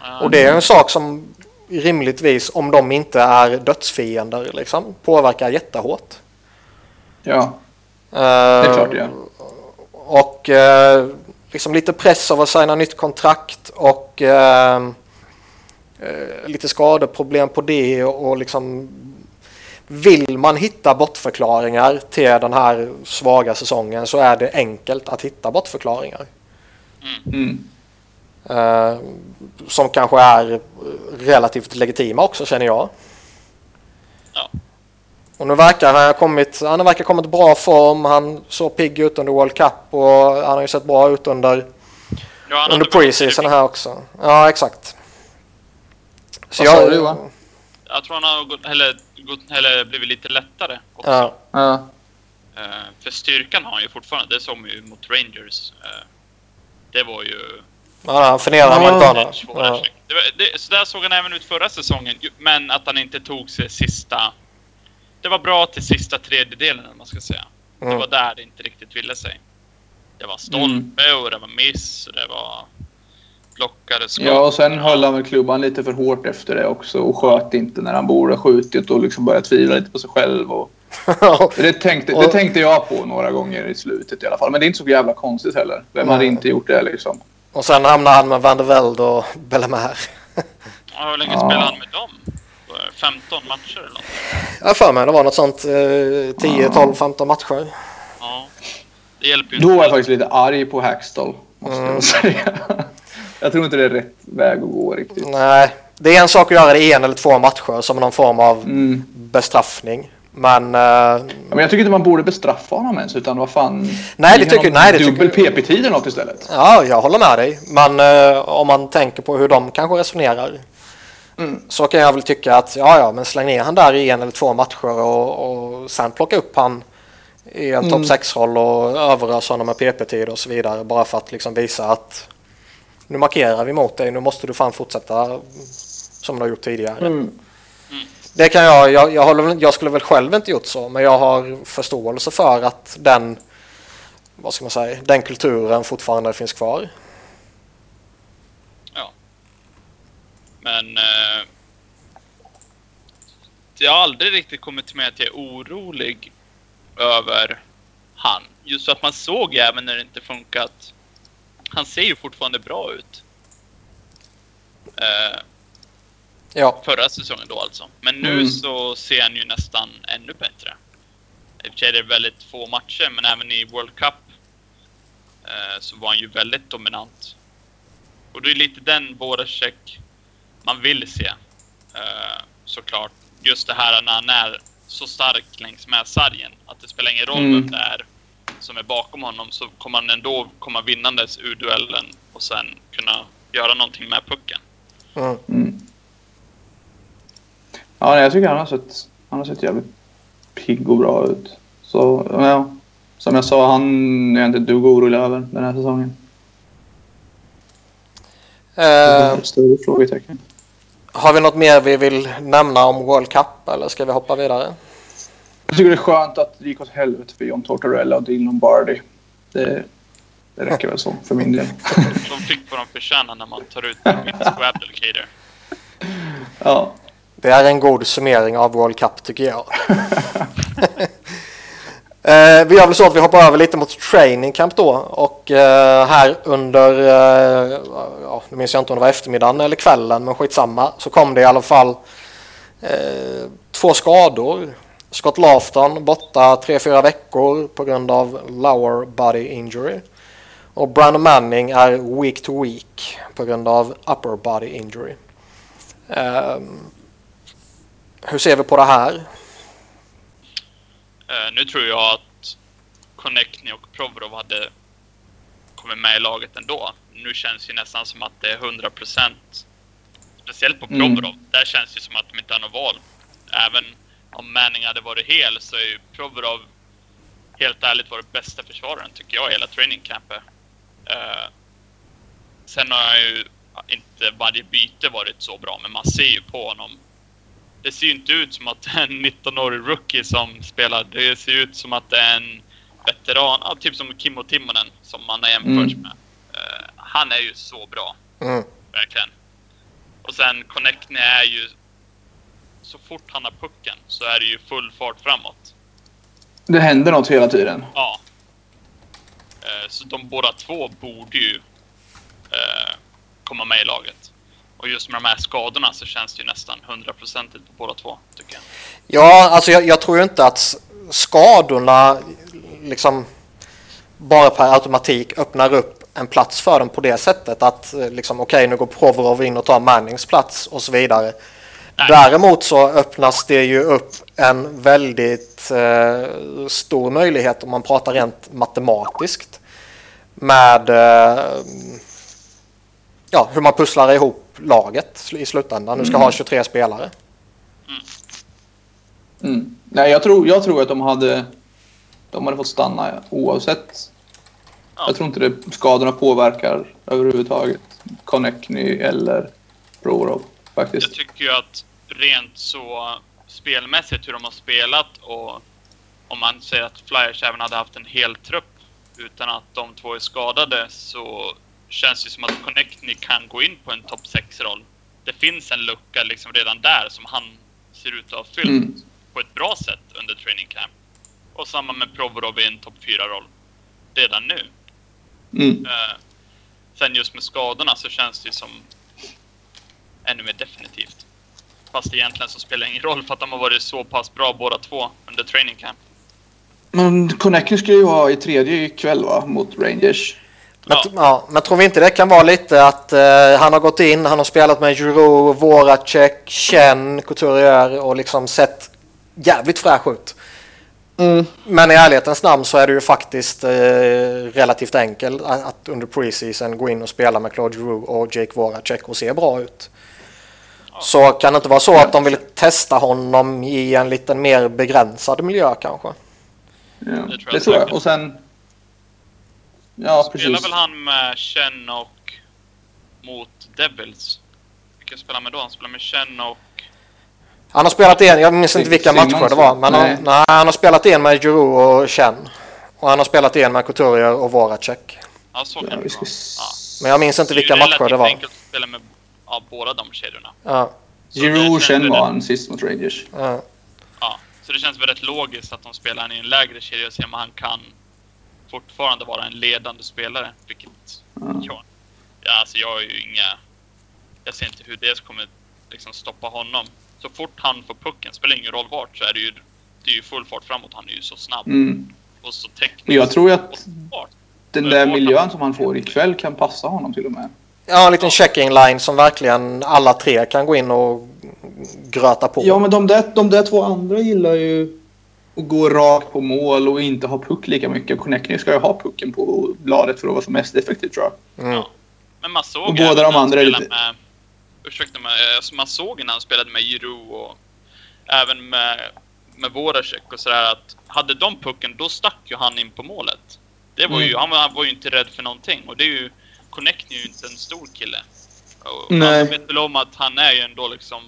Ja, Och det är en sak som rimligtvis, om de inte är dödsfiender liksom, påverkar jättehårt. Ja, det är klart det gör. Och eh, liksom lite press av att signa nytt kontrakt och eh, eh, lite skadeproblem på det och liksom vill man hitta bortförklaringar till den här svaga säsongen så är det enkelt att hitta bortförklaringar. Mm. Eh, som kanske är relativt legitima också känner jag. Ja. Och nu verkar han ha kommit, han verkar kommit bra form. Han såg pigg ut under World Cup och han har ju sett bra ut under, Ja, under preseason här också. Ja, exakt. Så Vad sa du, va? Jag tror han har gått, eller, gått, eller blivit lite lättare också. Ja, Ja. Eh, för styrkan har han ju fortfarande. Det såg man ju mot Rangers. Eh, det var ju... ja, han förnerar Ja. amerikanerna. Ja. det. Det, var- det, så där såg han även ut förra säsongen. Men att han inte tog sig sista... Det var bra till sista tredjedelen, om man ska säga. Det Mm. var där det inte riktigt ville sig. Det var stolpe och det var miss och det var... blockade skott. Ja, och sen höll han väl klubban lite för hårt efter det också och sköt inte när han borde ha skjutit och liksom började tvivla lite på sig själv. Och... <laughs> Det, tänkte, det tänkte jag på några gånger i slutet i alla fall. Men det är inte så jävla konstigt heller. Vem hade inte gjort det liksom? Och sen hamnade han med Van der Velde och Bellemare. <laughs> Ja, hur länge Ja. spelade han med dem? 15 matcher eller något? Jag för mig det var något sånt. eh, 10, 12, 15 matcher. Ja. Det hjälper ju Då var jag faktiskt lite arg på Hackstall, måste Mm. jag säga. Jag tror inte det är rätt väg att gå riktigt. Nej, det är en sak att göra det i en eller två matcher som någon form av Mm. bestraffning. Men eh, Ja, Men jag tycker inte man borde bestraffa honom ens, utan vad fan... Nej, det tycker- nej, det Dubbel PP-tid eller något istället. ja, jag håller med dig. Men eh, om man tänker på hur de kanske resonerar. Mm. Så kan jag väl tycka att ja, ja, men släng ner han där i en eller två matcher och, och sen plocka upp han i en Mm. topp 6-roll och överösa honom med PP-tid och så vidare. Bara för att liksom visa att nu markerar vi mot dig, nu måste du fan fortsätta som du har gjort tidigare. Mm. Det kan jag, jag, jag, håller, jag skulle väl själv inte gjort så, men jag har förståelse för att den, vad ska man säga, den kulturen fortfarande finns kvar. Men... Eh, jag har aldrig riktigt kommit till mig att jag är orolig över han. Just för att man såg även när det inte funkat. Han ser ju fortfarande bra ut. Eh, Ja, förra säsongen då alltså. Men nu Mm. så ser han ju nästan ännu bättre. I och för sig är det väldigt få matcher, men även i World Cup eh, så var han ju väldigt dominant. Och det är lite den Voracek man vill se. Eh, såklart. Just det här när han är så stark längs med sargen. Att det spelar ingen roll Mm. vem det är som är bakom honom så kommer han ändå komma vinnandes ur duellen och sen kunna göra någonting med pucken. mm. Mm. Ja, nej, jag tycker han har sett, han har sett jävligt pigg och bra ut. Så, ja. Som jag sa, han är jag inte ett dugg orolig över den här säsongen. Eh, Större frågetecken. har vi något mer vi vill nämna om World Cup eller ska vi hoppa vidare? Jag tycker det är skönt att det gick åt helvete för John Tortorella och Dean Lombardi. Det, det räcker väl så för min del. De fick vad de förtjänar när man tar ut Vince Abdelkader. ja. Det är en god summering av World Cup tycker jag. <laughs> eh, vi gör väl så att vi hoppar över lite mot training camp då och eh, här under, eh, ja, nu minns jag inte om det var eftermiddagen eller kvällen men skitsamma så kom det i alla fall eh, två skador. Scott Laughton borta 3-4 veckor på grund av lower body injury. Och Brandon Manning är week to week på grund av upper body injury. Ehm, hur ser vi på det här? Eh, nu tror jag att Connectny och Provorov hade kommit med i laget ändå. Nu känns det nästan som att det är 100% Speciellt på Mm. Provorov. Där känns det som att de inte har något val. Även om Manning hade varit hel så är ju Provorov helt ärligt varit bästa försvararen tycker jag hela training campet. Eh, sen har ju inte varje byte varit så bra, men man ser ju på honom. Det ser ju inte ut som att det är en 19-årig rookie som spelar. Det ser ut som att det är en veteran, ja, typ som Kimmo Timonen som man har jämförts Mm. med. Eh, han är ju så bra, Mm. verkligen. Och sen Connectny är ju... Så fort han har pucken så är det ju full fart framåt. Det händer något hela tiden. Ja. Eh, Så de båda två borde ju eh, komma med i laget. Och just med de här skadorna så känns det ju nästan hundraprocentigt på båda två, tycker jag. Ja, alltså jag, jag tror ju inte att skadorna liksom bara per automatik öppnar upp en plats för dem på det sättet att liksom okej nu går Provorov in och tar Mannings plats och så vidare. Nej. Däremot så öppnas det ju upp en väldigt eh, stor möjlighet om man pratar rent matematiskt med eh, ja, hur man pusslar ihop laget i slutändan. Du ska ha 23 spelare. Mm. Nej, jag tror, jag tror att de hade, de hade fått stanna oavsett. Ja. Jag tror inte det, skadorna påverkar överhuvudtaget Connectny eller Provorov Jag faktiskt. tycker ju att rent så spelmässigt hur de har spelat och om man säger att Flyers även hade haft en hel trupp utan att de två är skadade så känns det som att Connectney kan gå in på en topp 6-roll. Det finns en lucka liksom redan där som han ser ut att ha fyllt Mm. på ett bra sätt under training camp. Och samma med Provorov i en topp 4-roll redan nu. Mm. Eh, sen just med skadorna så känns det som ännu mer definitivt. Fast egentligen så spelar det ingen roll för att de har varit så pass bra båda två under training camp. Men Connecting ska ju vara i tredje ikväll va? Mot Rangers. Men, Ja. ja. men tror vi inte det kan vara lite att eh, han har gått in, han har spelat med Giroud, Voracek, Chen, Couturier och liksom sett jävligt fräsch ut. Mm. Men i ärlighetens namn så är det ju faktiskt eh, relativt enkelt att, att under preseason gå in och spela med Claude Giroux och Jake Voracek och se bra ut. Så kan det inte vara så att de vill testa honom i en lite mer begränsad miljö kanske? Ja, det tror jag. Och sen... Ja, Spelar precis. väl han med Chen och mot Devils? Vilka spelar med då? Han spelar med Chen och... Han har spelat en, jag minns inte vilka matcher det var, men nej. Han, nej, han har spelat en med Giroux och Chen. Och han har spelat en med Couturier och Voracek. Ja, så Ja, kan vi det vara. Ja. Men jag minns inte Det är vilka matcher det relativt var. enkelt att spela med ja, båda de kedjorna. Ja, Giroud rätt- han sist mot Rangers. ja. Ja, så det känns väl rätt logiskt att de spelar han i en lägre kedja och ser om han kan fortfarande vara en ledande spelare. Vilket Ja. jag... Ja, alltså jag har ju inga... Jag ser inte hur det kommer liksom stoppa honom. Så fort han får pucken, spelar ingen roll vart, så är det ju, det är ju full fart framåt. Han är ju så snabb Mm. och så teknisk. Men jag tror ju att den där miljön som han får ikväll kan passa honom till och med. Ja en liten checking line som verkligen alla tre kan gå in och gröta på. Ja, men de där, de där två andra gillar ju att gå rakt på mål och inte ha puck lika mycket. Connecting ska ju ha pucken på bladet för att vara som mest effektiv tror jag. Mm. Men man såg Och båda de andra är lite- med... Ursäkta mig, alltså man såg när han spelade med Giroud och även med, med Voracek och sådär att hade de pucken, då stack ju han in på målet. Det var ju, Mm. han, var, han var ju inte rädd för någonting och det är ju... Connect är ju inte en stor kille. Och Nej. alla vet väl om att han är ju ändå liksom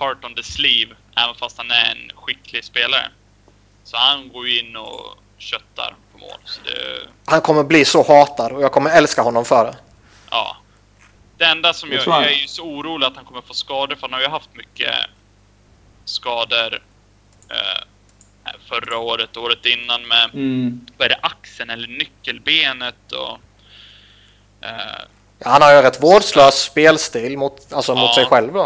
heart on the sleeve, även fast han är en skicklig spelare. Så han går ju in och köttar på mål. Så det, Han kommer bli så hatad och jag kommer älska honom för det. Ja. Det enda som Jag jag, är ju så orolig att han kommer få skador för han har ju haft mycket skador eh, förra året, året innan med, Mm. vad är det, axeln eller nyckelbenet och... Eh, Ja, Han har ju rätt vårdslös spelstil mot, alltså mot Ja. sig själv då.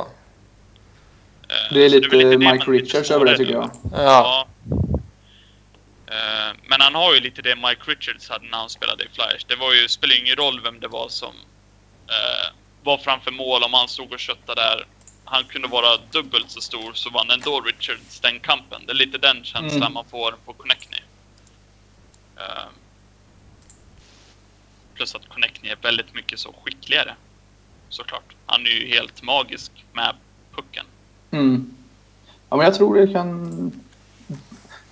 eh, Det är lite det Mike är lite Richards över det tycker jag. Ja. Ja. Eh, Men han har ju lite det Mike Richards hade när han spelade i Flyers. Det var ju, spelade ingen roll vem det var som var framför mål om han stod och köttade där. Han kunde vara dubbelt så stor så vann ändå Richards den kampen. Det är lite den känslan Mm. man får på Connectney. Plus att Connectney är väldigt mycket så skickligare. Såklart. Han är ju helt magisk med pucken. Mm. Ja, men jag tror det kan...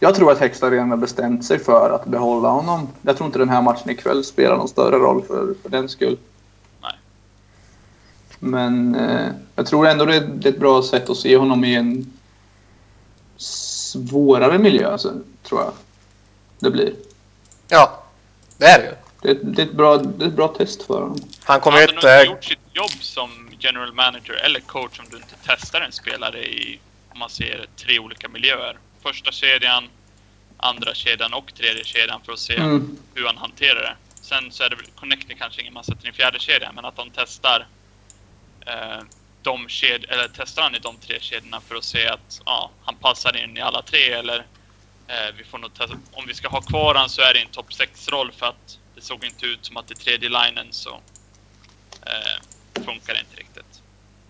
Jag tror att Hextall redan har bestämt sig för att behålla honom. Jag tror inte den här matchen ikväll spelar någon större roll för, för den skull. Nej. Men eh, jag tror ändå det är, det är ett bra sätt att se honom i en svårare miljö, alltså, tror jag. Det blir. Ja, det är det ju. Det är, det är, ett, bra, det är ett bra test för honom. Han kommer ju Han hade nog inte inte... gjort sitt jobb som general manager eller coach om du inte testar en spelare i, om man ser tre olika miljöer. Första kedjan, andra kedjan och tredje kedjan för att se Mm. hur han hanterar det. Sen så är det väl Connecting kanske ingen man sätter i fjärde kedjan, men att de testar eh, de ked eller testar han i de tre kedjorna för att se att ja, han passar in i alla tre eller eh, vi får nog testa. Om vi ska ha kvar han så är det en topp 6-roll för att det såg inte ut som att i tredje linen så eh, funkar det inte riktigt.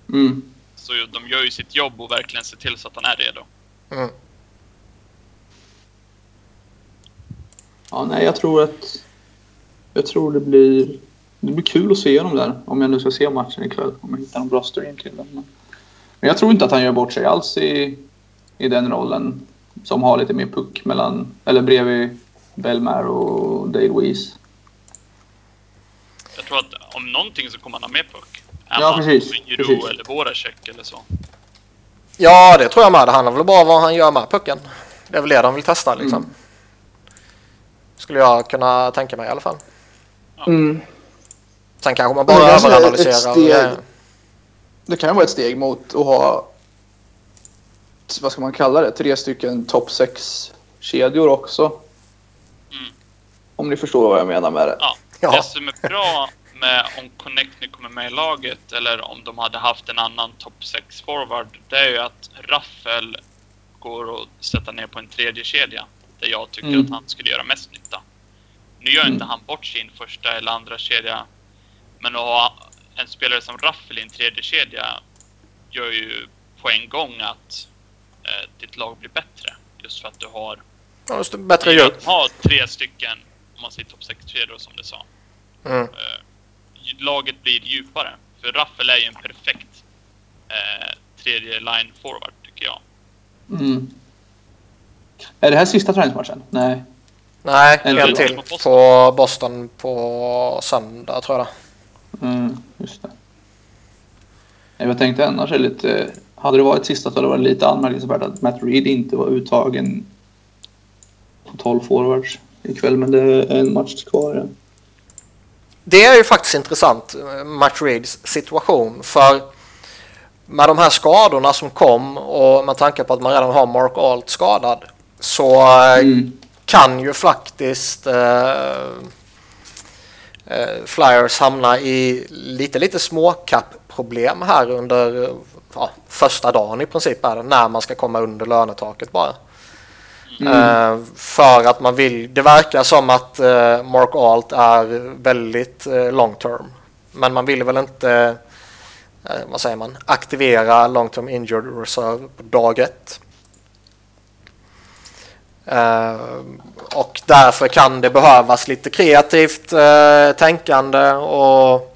Mm. Så de gör ju sitt jobb och verkligen ser till så att han är redo. Mm. Ja, nej, jag tror att... Jag tror det blir... Det blir kul att se dem där. Om jag nu ska se matchen ikväll. Om jag hittar någon bra stream till den. Men men jag tror inte att han gör bort sig alls i, i den rollen. Som har lite mer puck mellan... Eller bredvid Belmar och Dale Weiss. Jag tror att om någonting så kommer han ha med puck. Ja, precis, Giroud precis. eller Voracek eller så. Ja, det tror jag med. Det handlar väl bara om vad han gör med pucken. Det är väl det de vill testa liksom. Mm. Skulle jag kunna tänka mig i alla fall. Mm. Sen kanske man bara det är ett överanalyserar. steg. grejer. Det kan ju vara ett steg mot att ha, vad ska man kalla det, tre stycken topp 6-kedjor också. Mm. Om ni förstår vad jag menar med det. Ja. Ja. Det som är bra med om Connectny kommer med i laget eller om de hade haft en annan topp 6 forward, det är ju att Raffel går att sätta ner på en tredje kedja där jag tycker Mm. att han skulle göra mest nytta. Nu gör inte Mm. han bort sin första eller andra kedja, men att ha en spelare som Raffel i en tredje kedja gör ju på en gång att eh, ditt lag blir bättre. Just för att du har Ja, just det, bättre att ha tre stycken, om man säger topp 6-kedjor som du sa, Mm. eh, laget blir djupare. För Raffel är ju en perfekt eh, tredje line forward, tycker jag. Mm. Är det här sista träningsmatchen? Nej. Nej, En en till. till på Boston på söndag tror jag det. Mm, just det. Jag tänkte annars är lite... Hade det varit sista så hade det varit lite anmärkningsvärt att Matt Reed inte var uttagen på 12 forwards ikväll. Men det är en match kvar. Ja. Det är ju faktiskt intressant, eh, Matt Reeds situation. För med de här skadorna som kom och med tanke på att man redan har Mark Alt skadad så eh, Mm. kan ju faktiskt eh, eh, Flyers hamna i lite, lite småkapp-problem här under ja, första dagen i princip när man ska komma under lönetaket bara. Eh, för att man vill, det verkar som att eh, Mark Alt är väldigt eh, long term. Men man vill väl inte, vad säger man, aktivera long term injured reserve på dag ett. Och därför kan det behövas lite kreativt tänkande och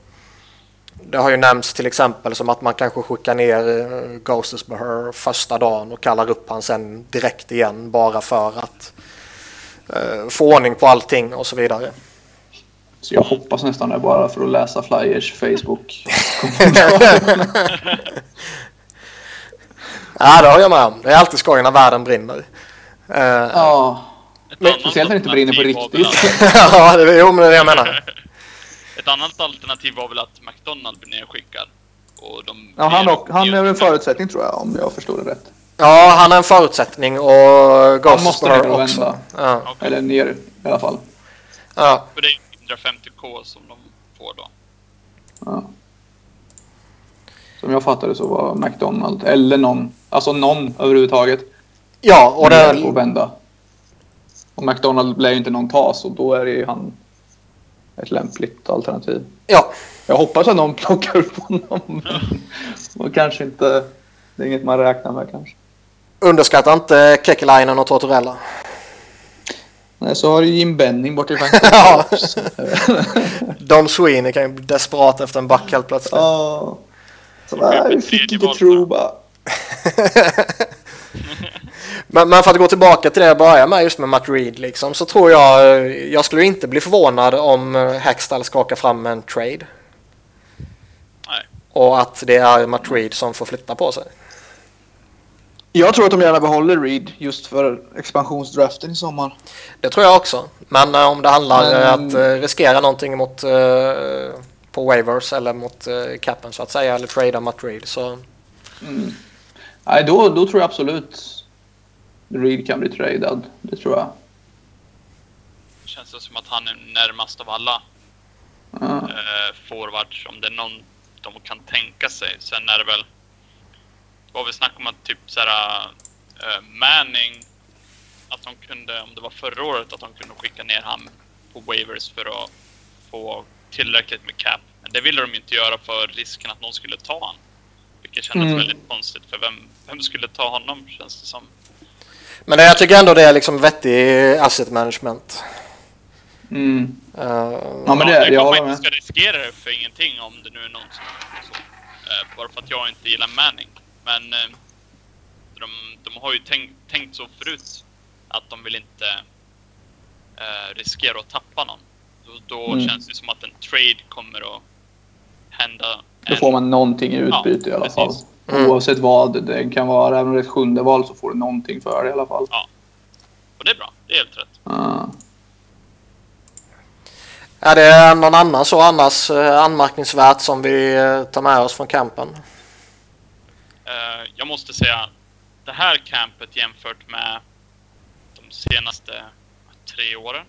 det har ju nämnts till exempel som att man kanske skickar ner eh, Ghostesbeher första dagen och kallar upp han sen direkt igen bara för att eh, få ordning på allting och så vidare. Så jag hoppas nästan det bara för att läsa Flyers Facebook. <laughs> Ja, det har jag med om. Det är alltid skoj när världen brinner. Eh, ja. Men speciellt när det inte brinner på riktigt. <laughs> ja, det, jo, men det är det jag menar. Ett annat alternativ var väl att McDonald blir nedskickad. Och de Ja, han, blir- och, han är en förutsättning tror jag om jag förstår det rätt. Ja, han är en förutsättning och Han måste och också. vända. Ja, Okej. Eller ner i alla fall. ja. För det är 150k som de får då. Ja. Som jag fattade så var McDonald eller någon, alltså någon överhuvudtaget, ja och det, och vända. Och McDonald lär ju inte någon ta så då är det ju han ett lämpligt alternativ. ja, Jag hoppas att någon plockar upp honom. och kanske inte, det är inget man räknar med kanske. underskatta inte Kekelainen och Tortorella. Nej, så har du Jim Benning borta i <laughs> Ja. <laughs> Don Sweeney kan ju bli desperat efter en back helt plötsligt. Ja. Så nej, vi fick inte tro bara. <laughs> Men, men för att gå tillbaka till det jag började med just med Matt Reed liksom, så tror jag, eh, jag skulle inte bli förvånad om eh, Hextall skakar fram en trade. Nej. Och att det är Matt Reed som får flytta på sig. Jag tror att de gärna behåller Reed just för expansionsdraften i sommar. Det tror jag också. Men eh, om det handlar Men- om att eh, riskera någonting mot, eh, på waivers eller mot eh, capen så att säga, eller trada Matt Reed så Mm. Nej, då, då tror jag absolut Reed kan bli tradad. Det tror jag. Känns det som att han är närmast av alla Ja. eh, forwards. Om det är någon de kan tänka sig. Sen är det väl... Det var väl snack om att typ såhär... Uh, Manning... Att de kunde, om det var förra året, att de kunde skicka ner han på waivers för att få tillräckligt med cap. Men det ville de inte göra för risken att någon skulle ta han. Vilket kändes Mm. väldigt konstigt för vem, vem skulle ta honom känns det som. Men det, jag tycker ändå det är liksom vettig asset management. Mm. Eh, Ja, men det- det jag med. inte ska riskera det för ingenting om det nu är någon som... Så, eh, bara för att jag inte gillar Manning. Men eh, de, de har ju tänkt, tänkt så förut att de vill inte eh, riskera att tappa någon. Då, då Mm. känns det som att en trade kommer att hända. Då en- får man någonting i utbyte Ja, i alla fall. Mm. Oavsett vad det kan vara. Även om det är ett sjunde val så får du någonting för det i alla fall. Och det är bra. Det är helt rätt. Ja. Är det någon annan så annars eh, anmärkningsvärt som vi eh, tar med oss från campen? Eh, jag måste säga, det här campet jämfört med de senaste tre åren.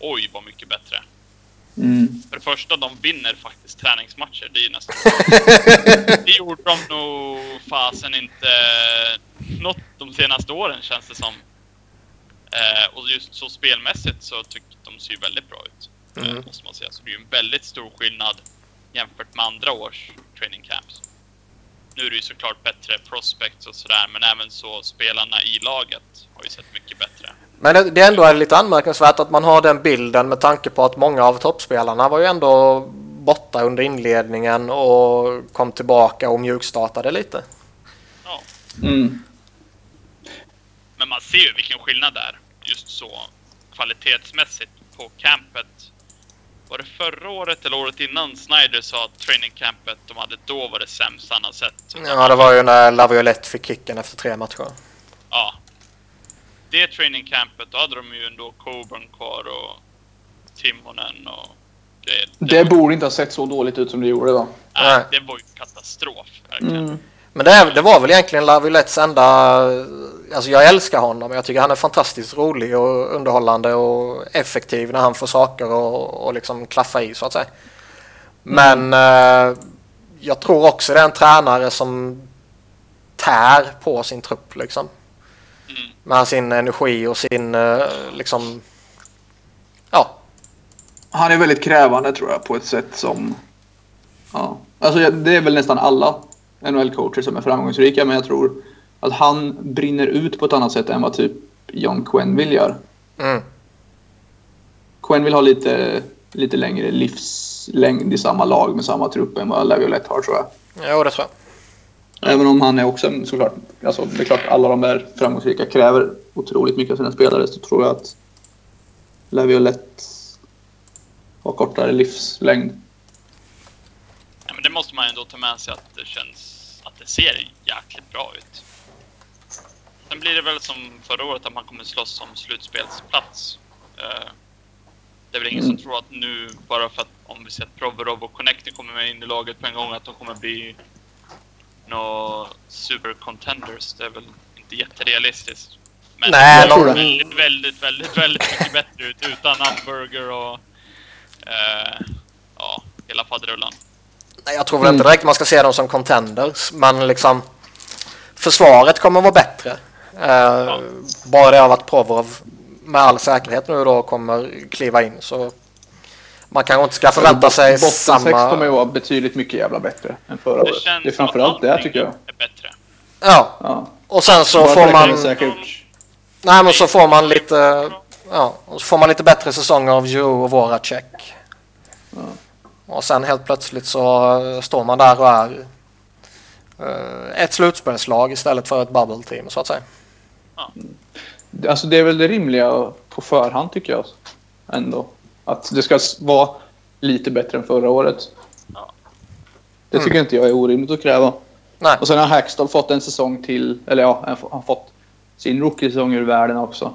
Oj, vad mycket bättre. Mm. För det första, de vinner faktiskt träningsmatcher. Det är ju nästan... <laughs> det gjorde de nog fasen inte något de senaste åren känns det som. Eh, och just så spelmässigt så tycker de ser ju väldigt bra ut. Eh, Mm. måste man säga. Så det är ju en väldigt stor skillnad jämfört med andra års training camps. Nu är det ju såklart bättre prospects och sådär, men även så spelarna i laget har ju sett mycket bättre. Men det, är ändå lite anmärkningsvärt att man har den bilden med tanke på att många av toppspelarna var ju ändå borta under inledningen och kom tillbaka och mjukstartade lite. Ja, Mm. men man ser ju vilken skillnad det är. Just så kvalitetsmässigt på campet. Var det förra året eller året innan Snyder sa att training campet de hade då var det sämsta han har sett? Ja, det var ju när Laviolette fick kicken efter tre matcher. Ja. Det training campet, då hade de ju ändå Coburn kvar och Timonen och grejer. Det var, borde inte ha sett så dåligt ut som det gjorde va? nej, Nej. det var ju katastrof, verkligen. Mm. Men det, är- det var väl egentligen Laviolettes enda... Alltså jag älskar honom. Jag tycker han är fantastiskt rolig och underhållande och effektiv när han får saker och, och liksom klaffa i så att säga. Men eh, jag tror också det är en tränare som tär på sin trupp liksom. Mm. Med sin energi och sin eh, liksom... Ja, Han är väldigt krävande tror jag på ett sätt som... Ja. Alltså det är väl nästan alla NHL-coacher som är framgångsrika men jag tror att han brinner ut på ett annat sätt än vad typ John Quenneville gör. mm, Quenneville har lite, lite längre livslängd i samma lag med samma trupp än vad Laviolette har tror jag. jo det tror jag. Även om han är också en- såklart, alltså det är klart alla de där framgångsrika kräver otroligt mycket av sina spelare så tror jag att Laviolette har kortare livslängd. Ja, men det måste man ju ändå ta med sig att det känns att det ser jäkligt bra ut. Sen blir det väl som förra året att man kommer slåss om slutspelsplats. Eh, Det är väl ingen Mm. som tror att nu, bara för att om vi ser att Provorov och Connecting kommer med in i laget på en gång, att de kommer bli nå super contenders. Det är väl inte jätterealistiskt. Men Nej, det ser väldigt, väldigt, väldigt, väldigt mycket bättre ut utan hamburger och eh, ja, hela faderullan. Nej, Jag tror väl inte direkt man ska se dem som contenders, men liksom försvaret kommer vara bättre. Eh, Bara det av att Provorov med all säkerhet nu då kommer kliva in så man kanske inte ska förvänta sig Botten samma... kommer ju vara betydligt mycket jävla bättre än förra Det året. känns Det är framförallt det tycker jag. är bättre. Ja, Ja. och sen så Bara får man... Nej, men så får man lite... Ja, och så får man lite bättre säsonger av Joe och Voracek. Och sen helt plötsligt så eh, står man där och är eh, ett slutspelslag istället för ett bubble team så att säga. Alltså det är väl det rimliga på förhand tycker jag. Ändå. Att det ska vara lite bättre än förra året. Ja. Det tycker inte jag är orimligt att kräva. Nej. Och sen har Hackstall fått en säsong till. Eller ja, han har fått sin rookie-säsong ur världen också.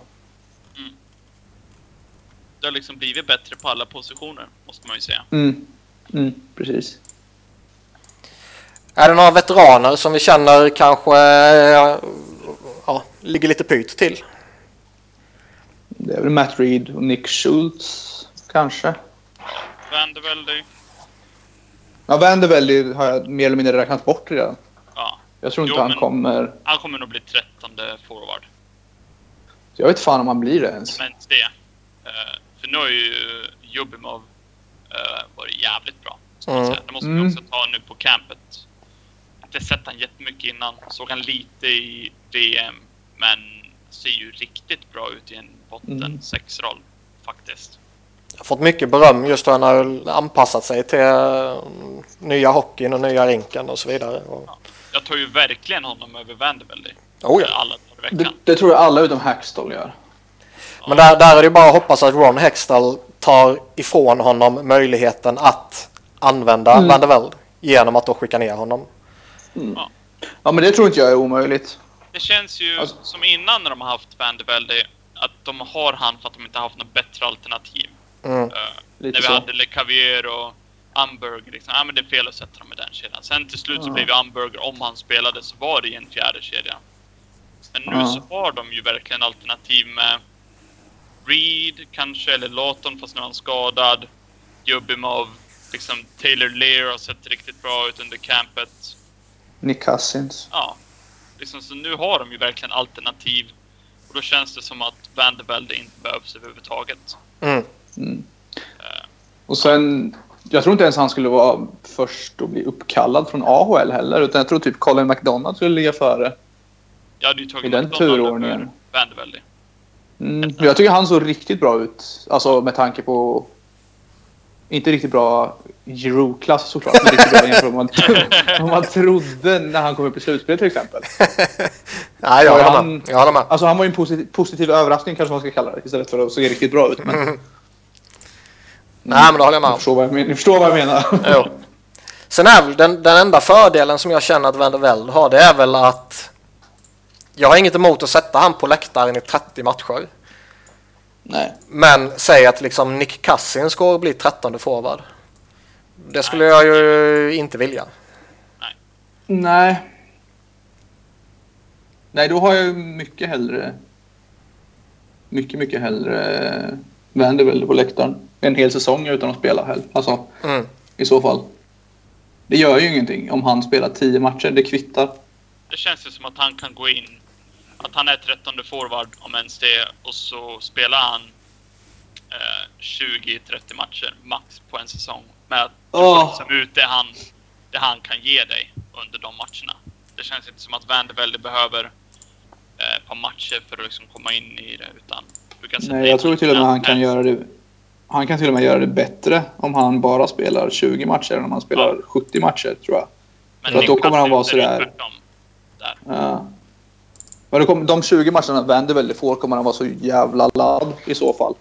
Det har liksom blivit bättre på alla positioner, måste man ju säga. Mm. Mm, precis. Är det några veteraner som vi känner kanske eh, ja, ligger lite pyrt till? Det är väl Matt Reed och Nick Schultz kanske. Vandervelde, Ja, Vanderveldy har jag mer eller mindre räknat bort redan. ja. Jag tror inte Jo, han kommer... Han kommer nog bli trettonde forward. Jag vet fan om han blir det ens. Men inte det. Eh, för nu har ju Jubimov uh, varit jävligt bra. Mm. Det måste Mm. vi också ta nu på campet. Inte sett han jättemycket innan. Såg han lite i VM. Men ser ju riktigt bra ut i en botten Mm. sex-roll. Faktiskt. Fått mycket beröm just hur han har anpassat sig till eh, nya hockeyn och nya rinken och så vidare. Jag tar ju verkligen honom över Vandervelde. oh ja. Alla Det, det tror jag alla utom Hackstall gör. Men där, där är det bara att hoppas att Ron Hextall tar ifrån honom möjligheten att använda Mm. Van der Velde genom att då skicka ner honom. Ja, men det tror inte jag är omöjligt. Det känns ju Alltså- som innan när de har haft Vandervelde att de har han för att de inte har haft något bättre alternativ. Mm. Lite när vi så. hade Le Cavier och Amberg, liksom, ja men det är fel att sätta dem i den kedjan. Sen till slut så blev ju Amberg, om han spelade, så var det i en fjärde kedja. Men nu så har de ju verkligen alternativ med Reed kanske, eller Lawton fast nu är han skadad. Jubimov, liksom Taylor Lear har sett riktigt bra ut under campet. Nick Cousins. Ja, liksom, så nu har de ju verkligen alternativ. Och då känns det som att Vandevelde inte behövs överhuvudtaget. Mm. Mm. Och sen, jag tror inte ens han skulle vara först att bli uppkallad från AHL heller. Utan jag tror typ Colin McDonald skulle ligga före. Jag hade ju tagit I den McDonald turordningen. Mm. men Jag tycker han såg riktigt bra ut. Alltså med tanke på... Inte riktigt bra Giroud-klass såklart. Men riktigt bra jämfört med <laughs> vad man, trodde när han kom upp i slutspel till exempel. <laughs> Nej, jag håller han- med. Jag håller med. Alltså han var ju en positiv, positiv överraskning kanske man ska kalla det. Istället för att se riktigt bra ut. Men, Mm. <laughs> Nej, men det håller jag med ni, om. förstår vad jag men, ni förstår vad jag menar. <laughs> Jo. Sen är väl den, den enda fördelen som jag känner att Vandevelde har, det är väl att jag har inget emot att sätta han på läktaren i 30 matcher. Nej. Men säg att liksom Nick Cousins går och blir 13 forward. Det skulle jag ju inte vilja. Nej. Nej, då har jag mycket hellre... Mycket, mycket hellre Vanderbilt på läktaren. En hel säsong utan att spela heller. Alltså, Mm. i så fall. Det gör ju ingenting om han spelar 10 matcher. Det kvittar. Det känns ju som att han kan gå in, att han är 13 forward om ens det, och så spelar han eh, 20-30 matcher max på en säsong. Med att Åh. liksom ut det han, det han kan ge dig under de matcherna. Det känns inte som att Vandevelde behöver eh, ett par matcher för att liksom komma in i det, utan du kan sätta Nej, jag tror till och med han kan göra det... Han kan till och med göra det bättre om han bara spelar 20 matcher än om han spelar Ja. 70 matcher, tror jag. Men för att då kommer han vara sådär- Där. Ja. Men det kommer, de 20 matcherna Vanderbilt får kommer han vara så jävla ladd i så fall.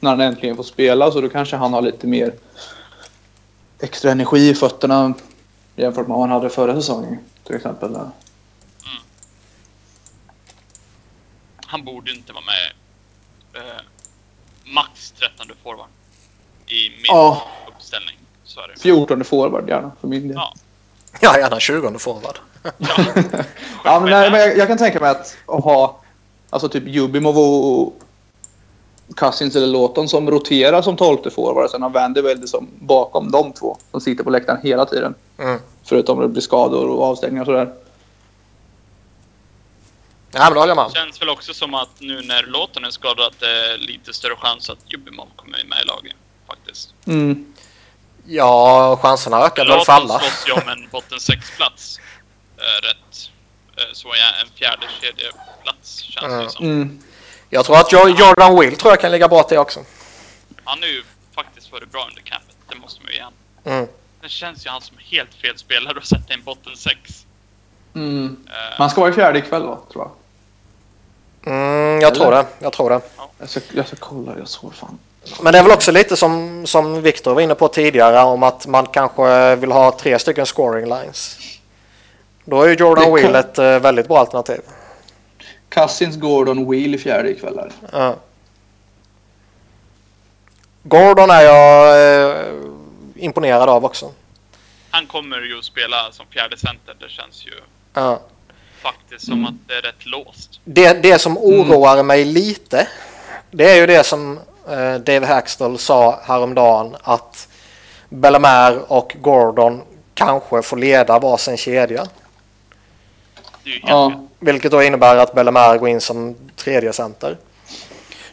När han äntligen får spela så då kanske han har lite mer extra energi i fötterna jämfört med vad han hade förra säsongen till exempel. Han borde inte vara med eh, max 13 forward i min Ja. uppställning. Så är det. 14 forward gärna för min del. Ja. Ja, gärna 20 forward. Ja. <laughs> Ja, men, nej, men jag, jag kan tänka mig att, att ha alltså typ Jubimov och Cousins eller Lawton som roterar som 12 forward. Sen har Vanderbilt som bakom de två som sitter på läktaren hela tiden. Mm. Förutom det blir skador och avstängningar och sådär. Ja, men det håller jag med. Känns väl också som att nu när låten är skadad att det är lite större chans att Jubimov kommer med i laget. Faktiskt. Mm. Ja, chanserna ökar väl för Låten alla. slåss ju om en <laughs> botten 6-plats. Eh, rätt. Eh, så är en fjärde kedjeplats känns det Mm. som. Mm. Jag tror att Jo- Jordan Will tror jag kan ligga bra till också. Han har ju faktiskt varit bra under campet. Det måste man ju ge. Mm. Det känns ju han som helt fel spelare att sätta en botten 6. Mm. Eh, Han ska vara i fjärde ikväll va, tror jag. Mm, jag tror Eller? det. Jag tror det. Jag ska, jag ska kolla, jag såg fan. Men det är väl också lite som, som Viktor var inne på tidigare om att man kanske vill ha tre stycken scoring lines. Då är ju Jordan kan- Will ett eh, väldigt bra alternativ. Cousins, Gordon, Wheel i fjärde ikväll här. Ja. Gordon är jag eh, imponerad av också. Han kommer ju att spela som fjärde center. Det känns ju Ja. Faktiskt som Mm. att det är rätt låst. Det, det som oroar mig lite det är ju det som eh, Dave Hackstall sa häromdagen att Bellemare och Gordon kanske får leda varsin kedja. Ja. Vilket då innebär att Bellemare går in som tredje center.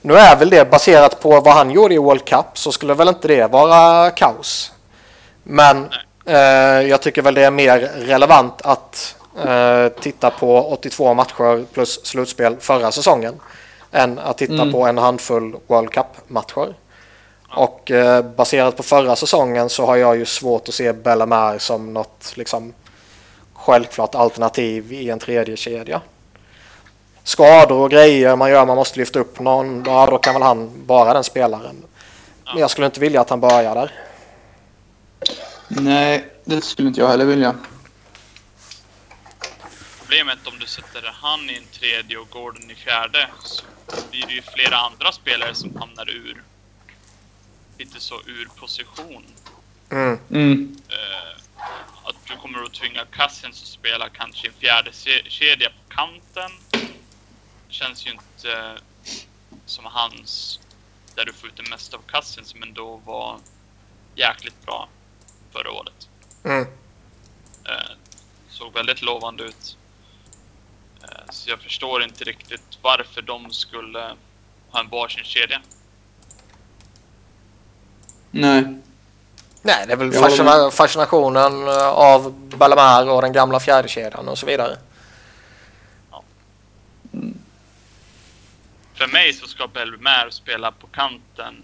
Nu är väl det baserat på vad han gjorde i World Cup så skulle väl inte det vara kaos. Men eh, jag tycker väl det är mer relevant att titta på 82 matcher plus slutspel förra säsongen än att titta Mm. på en handfull World Cup-matcher. Och eh, baserat på förra säsongen så har jag ju svårt att se Bellemare som något liksom självklart alternativ i en tredje kedja. Skador och grejer man gör, man måste lyfta upp någon, ja, då kan väl han vara den spelaren. Men jag skulle inte vilja att han börjar där. Nej, det skulle inte jag heller vilja. Problemet om du sätter han i en tredje och Gordon i fjärde så blir det ju flera andra spelare som hamnar ur. lite så ur position. Mm. Mm. Eh, att du kommer att tvinga Cousins att spela kanske en fjärde se- kedja på kanten. Känns ju inte som hans, där du får ut det mesta av Cousins, men då var jäkligt bra förra året. Mm. Eh, såg väldigt lovande ut. Så jag förstår inte riktigt varför de skulle ha en varsin kedja. Nej. Nej, det är väl fascina- fascinationen eh, av Bellemare och den gamla fjärdekedjan och så vidare. För mig så ska Belmer spela på kanten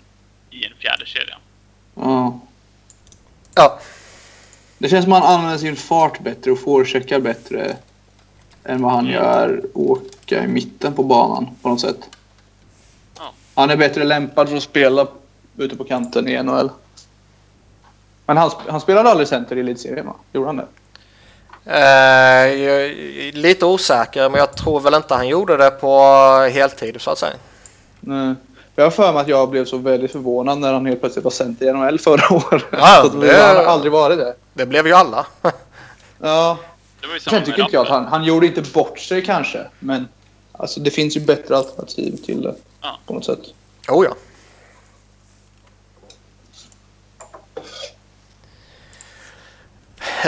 i en fjärde kedja. Ja. Ja, Det känns som att han använder sin fart bättre och forecheckar bättre än vad han Mm. gör åka i mitten på banan på något sätt. Ja. Han är bättre lämpad för att spela ute på kanten i NHL. Men han, han spelade aldrig center i elitserien va? Gjorde han det? eh, jag är lite osäker men jag tror väl inte han gjorde det på heltid så att säga. Nej. Jag har för mig att jag blev så väldigt förvånad när han helt plötsligt var center i NHL förra <laughs> året. Ja, det- Han har aldrig varit det. Det blev ju alla. <laughs> Ja, Det var ju samma Sen tycker inte jag att han, han gjorde inte bort sig kanske. Men alltså, det finns ju bättre alternativ till det. Ja. På något sätt. oh ja.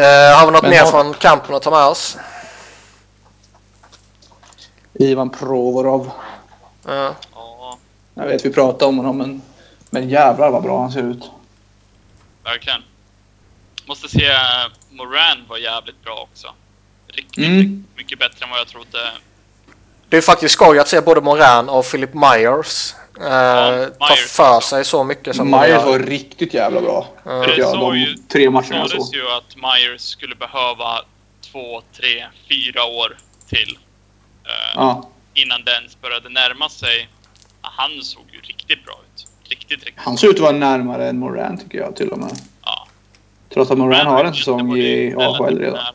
Eh, har vi något Men mer har- från kampen att ta med oss? Ivan Provorov. Ja. Ja, Jag vet vi pratade om honom men, men jävlar vad bra han ser ut. verkligen. Måste säga Moran var jävligt bra också. Riktigt, Mm. riktigt mycket bättre än vad jag trodde. Det är faktiskt skoj att se både Moran och Philip Myers eh, ta Myers för sig så mycket som Myers var riktigt jävla bra. Ja. Tycker Det jag, såg de ju- tre matcherna Det jag såg. ju att Myers skulle behöva två, tre, fyra år till. eh, Ja, Innan den började närma sig. Han såg ju riktigt bra ut. Riktigt, riktigt han ser ut att vara närmare än Moran tycker jag till och med. Ja. Trots att Moran har en säsong i AHL redan. nära.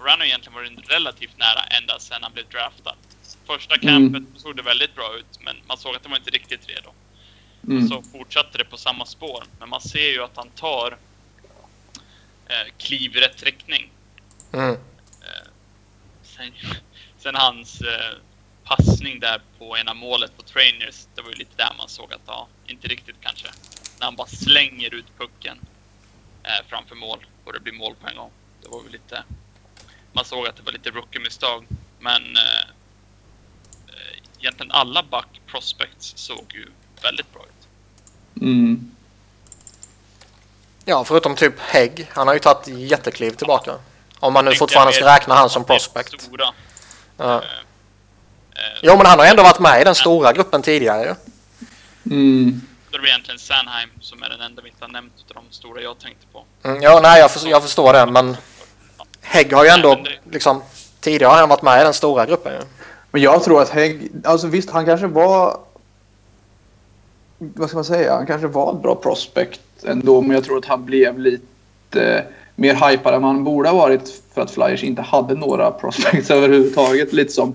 Har egentligen varit relativt nära ända sedan han blev draftad. Första Mm. campet såg det väldigt bra ut, men man såg att det var inte riktigt redo. Mm. Så fortsatte det på samma spår. Men man ser ju att han tar eh, kliv i rätt riktning. Mm. Eh, sen, <laughs> sen hans eh, passning där på ena målet på Trainers, det var ju lite där man såg att, ja, inte riktigt kanske. När han bara slänger ut pucken eh, framför mål och det blir mål på en gång. Det var väl lite... Man såg att det var lite rookie-misstag. Men eh, eh, egentligen alla back prospects såg ju väldigt bra ut. Mm. Ja, förutom typ Hägg. Han har ju tagit jättekliv tillbaka. Om man nu fortfarande ska räkna han som prospect. Stora. Ja. Eh, Jo, men han har ändå varit med i den stora gruppen tidigare ju. Mm. Då är det egentligen Sanheim som är den enda vi inte har nämnt utav de stora jag tänkte på. Mm, ja, nej, jag, för, jag förstår det, men Hägg har ju ändå det- liksom tidigare har han varit med i den stora gruppen. Men jag tror att Hägg, alltså visst han kanske var... Vad ska man säga? Han kanske var ett bra prospect ändå, men jag tror att han blev lite mer hypad än han borde ha varit för att Flyers inte hade några prospects <laughs> överhuvudtaget. Lite som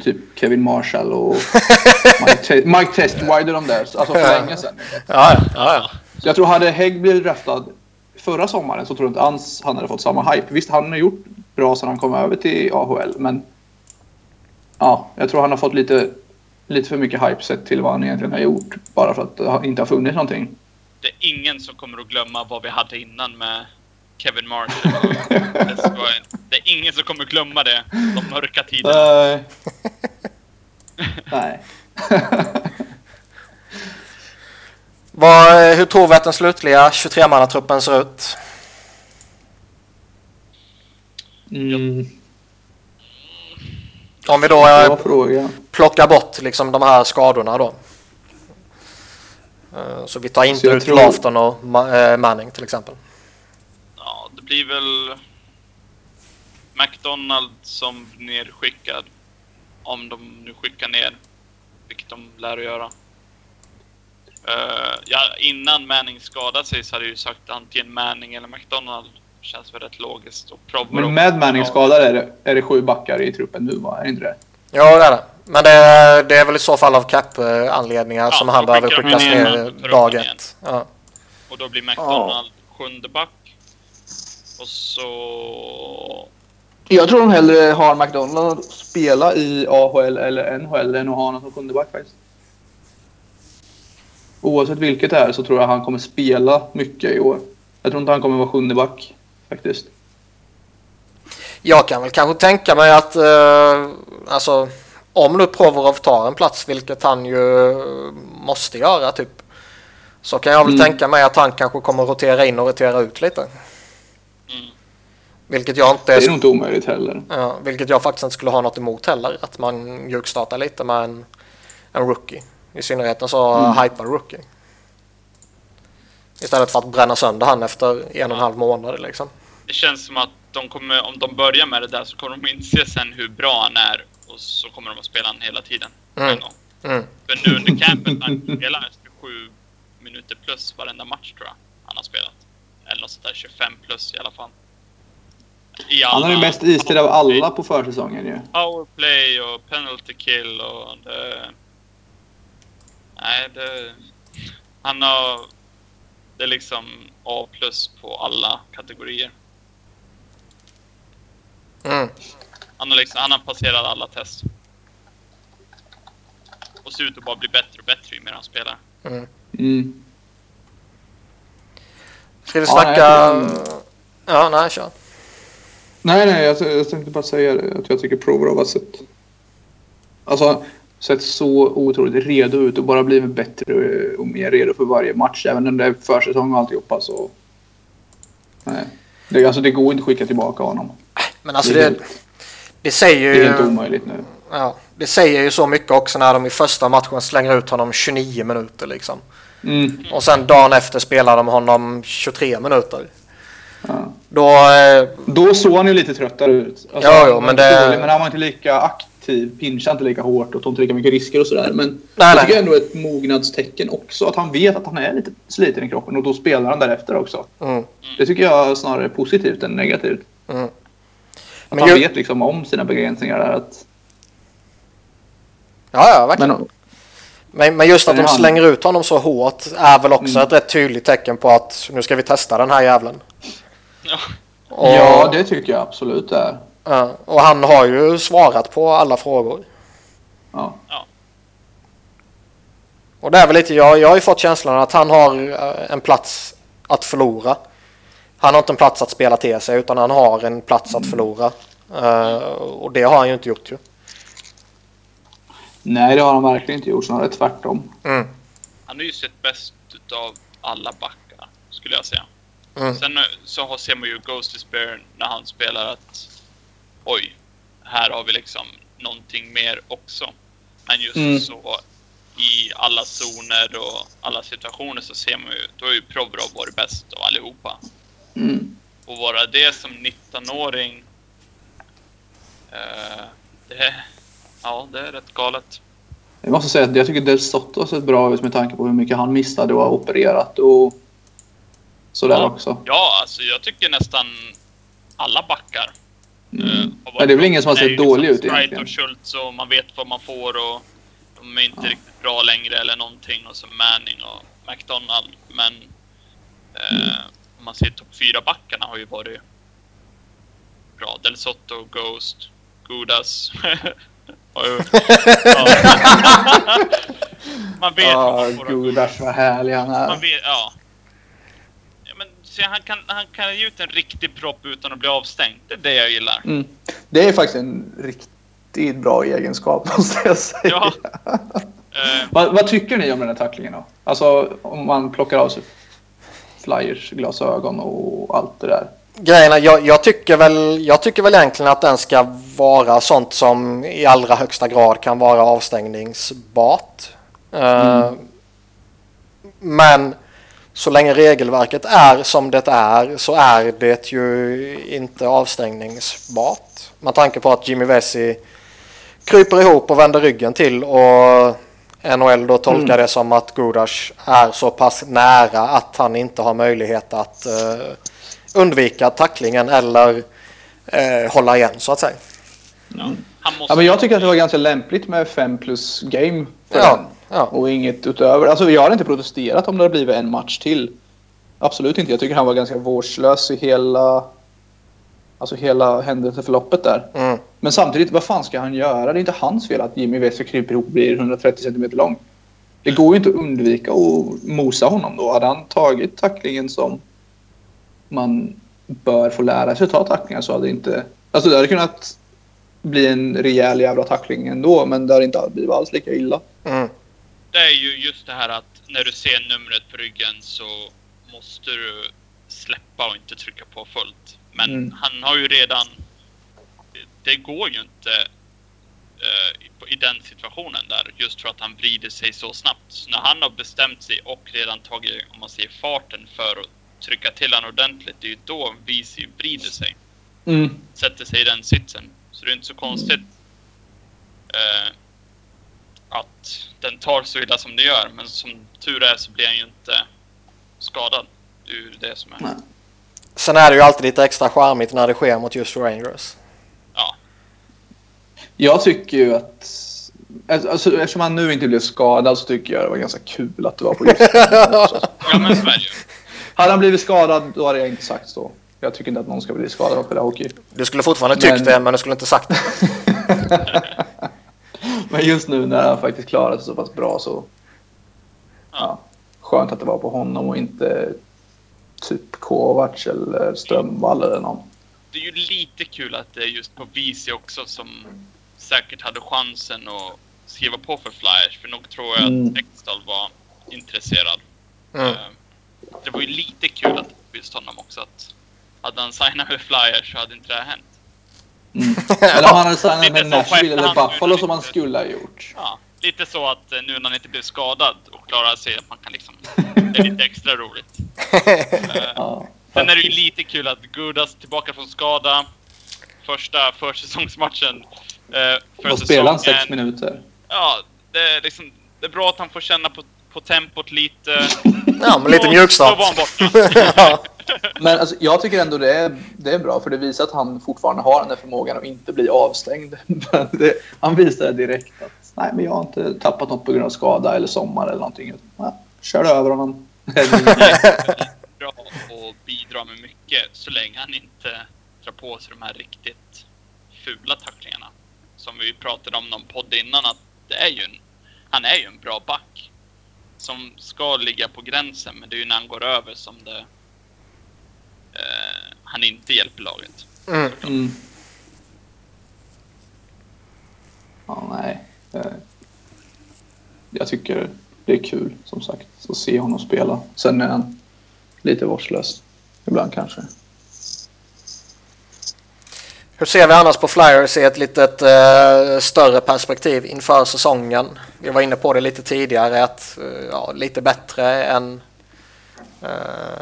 typ Kevin Marshall och <laughs> Mike, Mike Testwide och de där. Alltså för länge sedan. Ja, ja, ja. Så jag tror hade Hägg blivit draftad förra sommaren så tror jag inte alls han hade fått samma hype. Visst, han har gjort bra sedan han kom över till AHL, men ja, jag tror han har fått lite, lite för mycket hype sett till vad han egentligen har gjort. Bara för att det inte har funnits någonting. Det är ingen som kommer att glömma vad vi hade innan med Kevin Marshall. det, är ingen som kommer glömma det. De mörka tiderna. Nej. <laughs> Nej. <laughs> Vad, hur tror vi att den slutliga 23-mannatruppen ser ut? Mm. Om vi då eh, plockar bort liksom de här skadorna då. Eh, Så vi tar inte ut tror- Lafton och eh, Manning till exempel. Ja, det blir väl McDonald som nerskickad. Om de nu skickar ner, vilket de lär att göra. Eh, ja, innan Manning skadade sig så hade jag ju sagt antingen Manning eller McDonald. Känns väl rätt logiskt. Men med Manning skadad är det, är det sju backar i truppen nu va? Är det inte det? Ja, det är det. Men det, det är väl i så fall av cap-anledningar Ja, som han behöver skickas ner dag ett. Ja. Och då blir McDonald sjunde back. Och så... Jag tror de hellre har McDonald spela i AHL eller NHL än att ha honom som sjunde back faktiskt. Oavsett vilket det är så tror jag han kommer spela mycket i år. Jag tror inte han kommer vara sjunde back faktiskt. Jag kan väl kanske tänka mig att eh, alltså, om nu Provorov tar en plats, vilket han ju måste göra typ. Så kan jag väl Mm. tänka mig att han kanske kommer rotera in och rotera ut lite. Mm. Vilket jag inte Det är nog inte omöjligt heller. Ja, vilket jag faktiskt inte skulle ha något emot heller. Att man mjukstartar lite med en, en rookie. I synnerhet en så Mm. hypad rookie. Istället för att bränna sönder han efter en och en halv månad liksom. Det känns som att de kommer, om de börjar med det där så kommer de inse sen hur bra han är. Och så kommer de att spela han hela tiden. Mm. En gång. Mm. För nu under campen, han spelar 27 minuter plus varenda match tror jag han har spelat. Eller något sånt där, 25 plus i alla fall. I Han är ju mest istid av alla på försäsongen ju. Powerplay och penalty kill och det... Nej, det... Han har... Det är liksom A plus på alla kategorier. Mm. Han har, liksom, han har passerat alla test. Och ser ut att bara bli bättre och bättre ju mer han spelar. Mm. Mm. Ska vi Ja, snacka... nej, Ja, nej, kör. Nej, nej, jag, jag tänkte bara säga det, att jag tycker Provorov har sett... Alltså, sett så otroligt redo ut och bara blivit bättre och mer redo för varje match. Även under försäsong och alltihopa så... Nej. Det, alltså, det går inte att skicka tillbaka honom. Men alltså det, det, det säger det är helt ju... omöjligt nu. Ja, det säger ju så mycket också när de i första matchen slänger ut honom 29 minuter liksom. Mm. Och sen dagen efter spelar de honom 23 minuter. Ja. Då... Eh, Då såg han ju lite tröttare ut. Alltså, Ja, jo, men inte det- dålig, men han var inte lika aktiv, pinchade inte lika hårt och tog inte lika mycket risker och sådär. Men Nej, jag nej. tycker ändå ett mognadstecken också. Att han vet att han är lite sliten i kroppen och då spelar han därefter också. mm, Det tycker jag snarare är positivt än negativt. mm. Att Men han ju- vet liksom om sina begränsningar där. Att, Ja, ja, verkligen. men Men, men just att de slänger ut honom så hårt är väl också Mm. ett rätt tydligt tecken på att nu ska vi testa den här jävlen. Ja. Och, ja, det tycker jag absolut det är. Ja, och han har ju svarat på alla frågor. Ja. Och det är väl lite, jag, jag har ju fått känslan att han har eh, en plats att förlora. Han har inte en plats att spela till sig utan han har en plats att förlora. Eh, och det har han ju inte gjort ju. Nej, det har han verkligen inte gjort. Snarare tvärtom. Mm. Han har ju sett bäst utav alla backar, skulle jag säga. Mm. Sen eh, så har- ser man ju Ghost Despair när han spelar att oj, här har vi liksom någonting mer också. Men just Mm. så i alla zoner och alla situationer så ser man ju, då är ju Provorov varit bäst av allihopa. Mm. Och vara det som 19-åring, eh, det, ja, det är rätt galet. Jag måste säga att jag tycker Del Sotto har sett bra ut med tanke på hur mycket han missade och har opererat och sådär Ja. också. Ja, alltså jag tycker nästan alla backar Mm. varit Ja, det är väl ingen som har Det är sett ju dålig ut egentligen. och Schultz och man vet vad man får och de är inte Ja. riktigt bra längre eller någonting och så Manning och McDonald. Men eh, Mm. om man ser topp fyra backarna har ju varit bra. Del Sotto, Ghost, <laughs> ja. <laughs> man vet vad Ja, man får. av gudars vad härlig han Man är. vet, ja. Se, han, kan, han kan ge ut en riktig propp utan att bli avstängd. Det är det jag gillar. Mm. Det är faktiskt en riktigt bra egenskap <laughs> måste jag säga. Ja. Eh, Vad, vad tycker ni om den här tacklingen då? Alltså om man plockar av sig Flyers glasögon och allt det där. Grejen är, jag, jag, tycker väl, jag tycker väl egentligen att den ska vara sånt som i allra högsta grad kan vara avstängningsbart. Eh, Men så länge regelverket är som det är så är det ju inte avstängningsbart. Med tanke på att Jimmy Vesey kryper ihop och vänder ryggen till och NHL då tolkar Mm. det som att Gudas är så pass nära att han inte har möjlighet att eh, undvika tacklingen eller eh, hålla igen så att säga. måste... Ja, men jag tycker att det var ganska lämpligt med 5 plus game för Ja, den. Ja. Och inget utöver. Alltså jag hade inte protesterat om det hade blivit en match till. Absolut inte. Jag tycker han var ganska vårdslös i hela, alltså hela händelseförloppet där. Mm. Men samtidigt, vad fan ska han göra? Det är inte hans fel att Jimmy Vesey kryper ihop blir 130 cm lång. Det går ju inte att undvika att mosa honom då. Hade han tagit tacklingen som man bör få lära sig att ta tacklingar så hade det inte... Alltså det hade kunnat bli en rejäl jävla tackling ändå, men det hade inte blivit alls lika illa. Mm. Det är ju just det här att när du ser numret på ryggen så måste du släppa och inte trycka på fullt. Men Mm. han har ju redan... Det går ju inte eh, i- den situationen där just för att han vrider sig så snabbt. Så när han har bestämt sig och redan tagit, om man säger farten för att trycka till honom ordentligt, det är ju då Visi vrider sig. Mm. sätter sig i den sitsen. Så det är inte så konstigt eh, att den tar så illa som det gör. Men som tur är så blir han ju inte skadad. Det är ju det som är. Nej. Sen är det ju alltid lite extra charmigt när det sker mot just Rangers. Ja. Jag tycker ju att... Alltså, eftersom han nu inte blev skadad så tycker jag det var ganska kul att det var på just <laughs> Ja men så är det ju. Hade han blivit skadad då hade jag inte sagt så. Jag tycker inte att någon ska bli skadad av att spela hockey. Du skulle fortfarande tyckt Men- det, men du skulle inte sagt det. <laughs> <laughs> Men just nu när han faktiskt klarade sig så pass bra så... Ja, skönt att det var på honom och inte typ Kovacs eller Strömvall eller någon. Det är ju lite kul att det är just på Visi också som säkert hade chansen att skriva på för Flyers. För nog tror jag Mm. att Ekdal var intresserad. Mm. Eh, Det var ju lite kul att just honom också. Att hade han signat med Flyers så hade inte det här hänt. Mm. Eller om han hade <laughs> signat med Nashville eller Buffalo som han skulle ha gjort. Ja, lite så att eh, nu när han inte blev skadad och klarar sig att man kan liksom... Det är lite extra roligt. <laughs> Eh, Ja. Sen är det ju lite kul att Gudas tillbaka från skada. Första försäsongsmatchen. Eh, för Och spela han sex minuter. Ja, det är liksom... Det är bra att han får känna på, på tempot lite. Ja, men lite mjukstart. Då var han borta. <laughs> Men alltså, jag tycker ändå det är, det är bra för det visar att han fortfarande har den där förmågan att inte bli avstängd. Det, han visar det direkt att nej, men jag har inte tappat något på grund av skada eller sommar eller någonting. Nej, kör över honom. <laughs> bra och bidra med mycket så länge han inte drar på sig de här riktigt fula tacklingarna. Som vi pratade om någon podd innan att det är ju en, han är ju en bra back. Som ska ligga på gränsen men det är ju när han går över som det eh, han inte hjälper laget. Mm. Mm. Ja, nej. Eh, Jag tycker det är kul, som sagt, att se honom spela. Sen är han lite vårdslös. Ibland kanske. Hur ser vi annars på Flyers i ett litet eh, större perspektiv inför säsongen? Vi var inne på det lite tidigare att eh, ja, lite bättre än,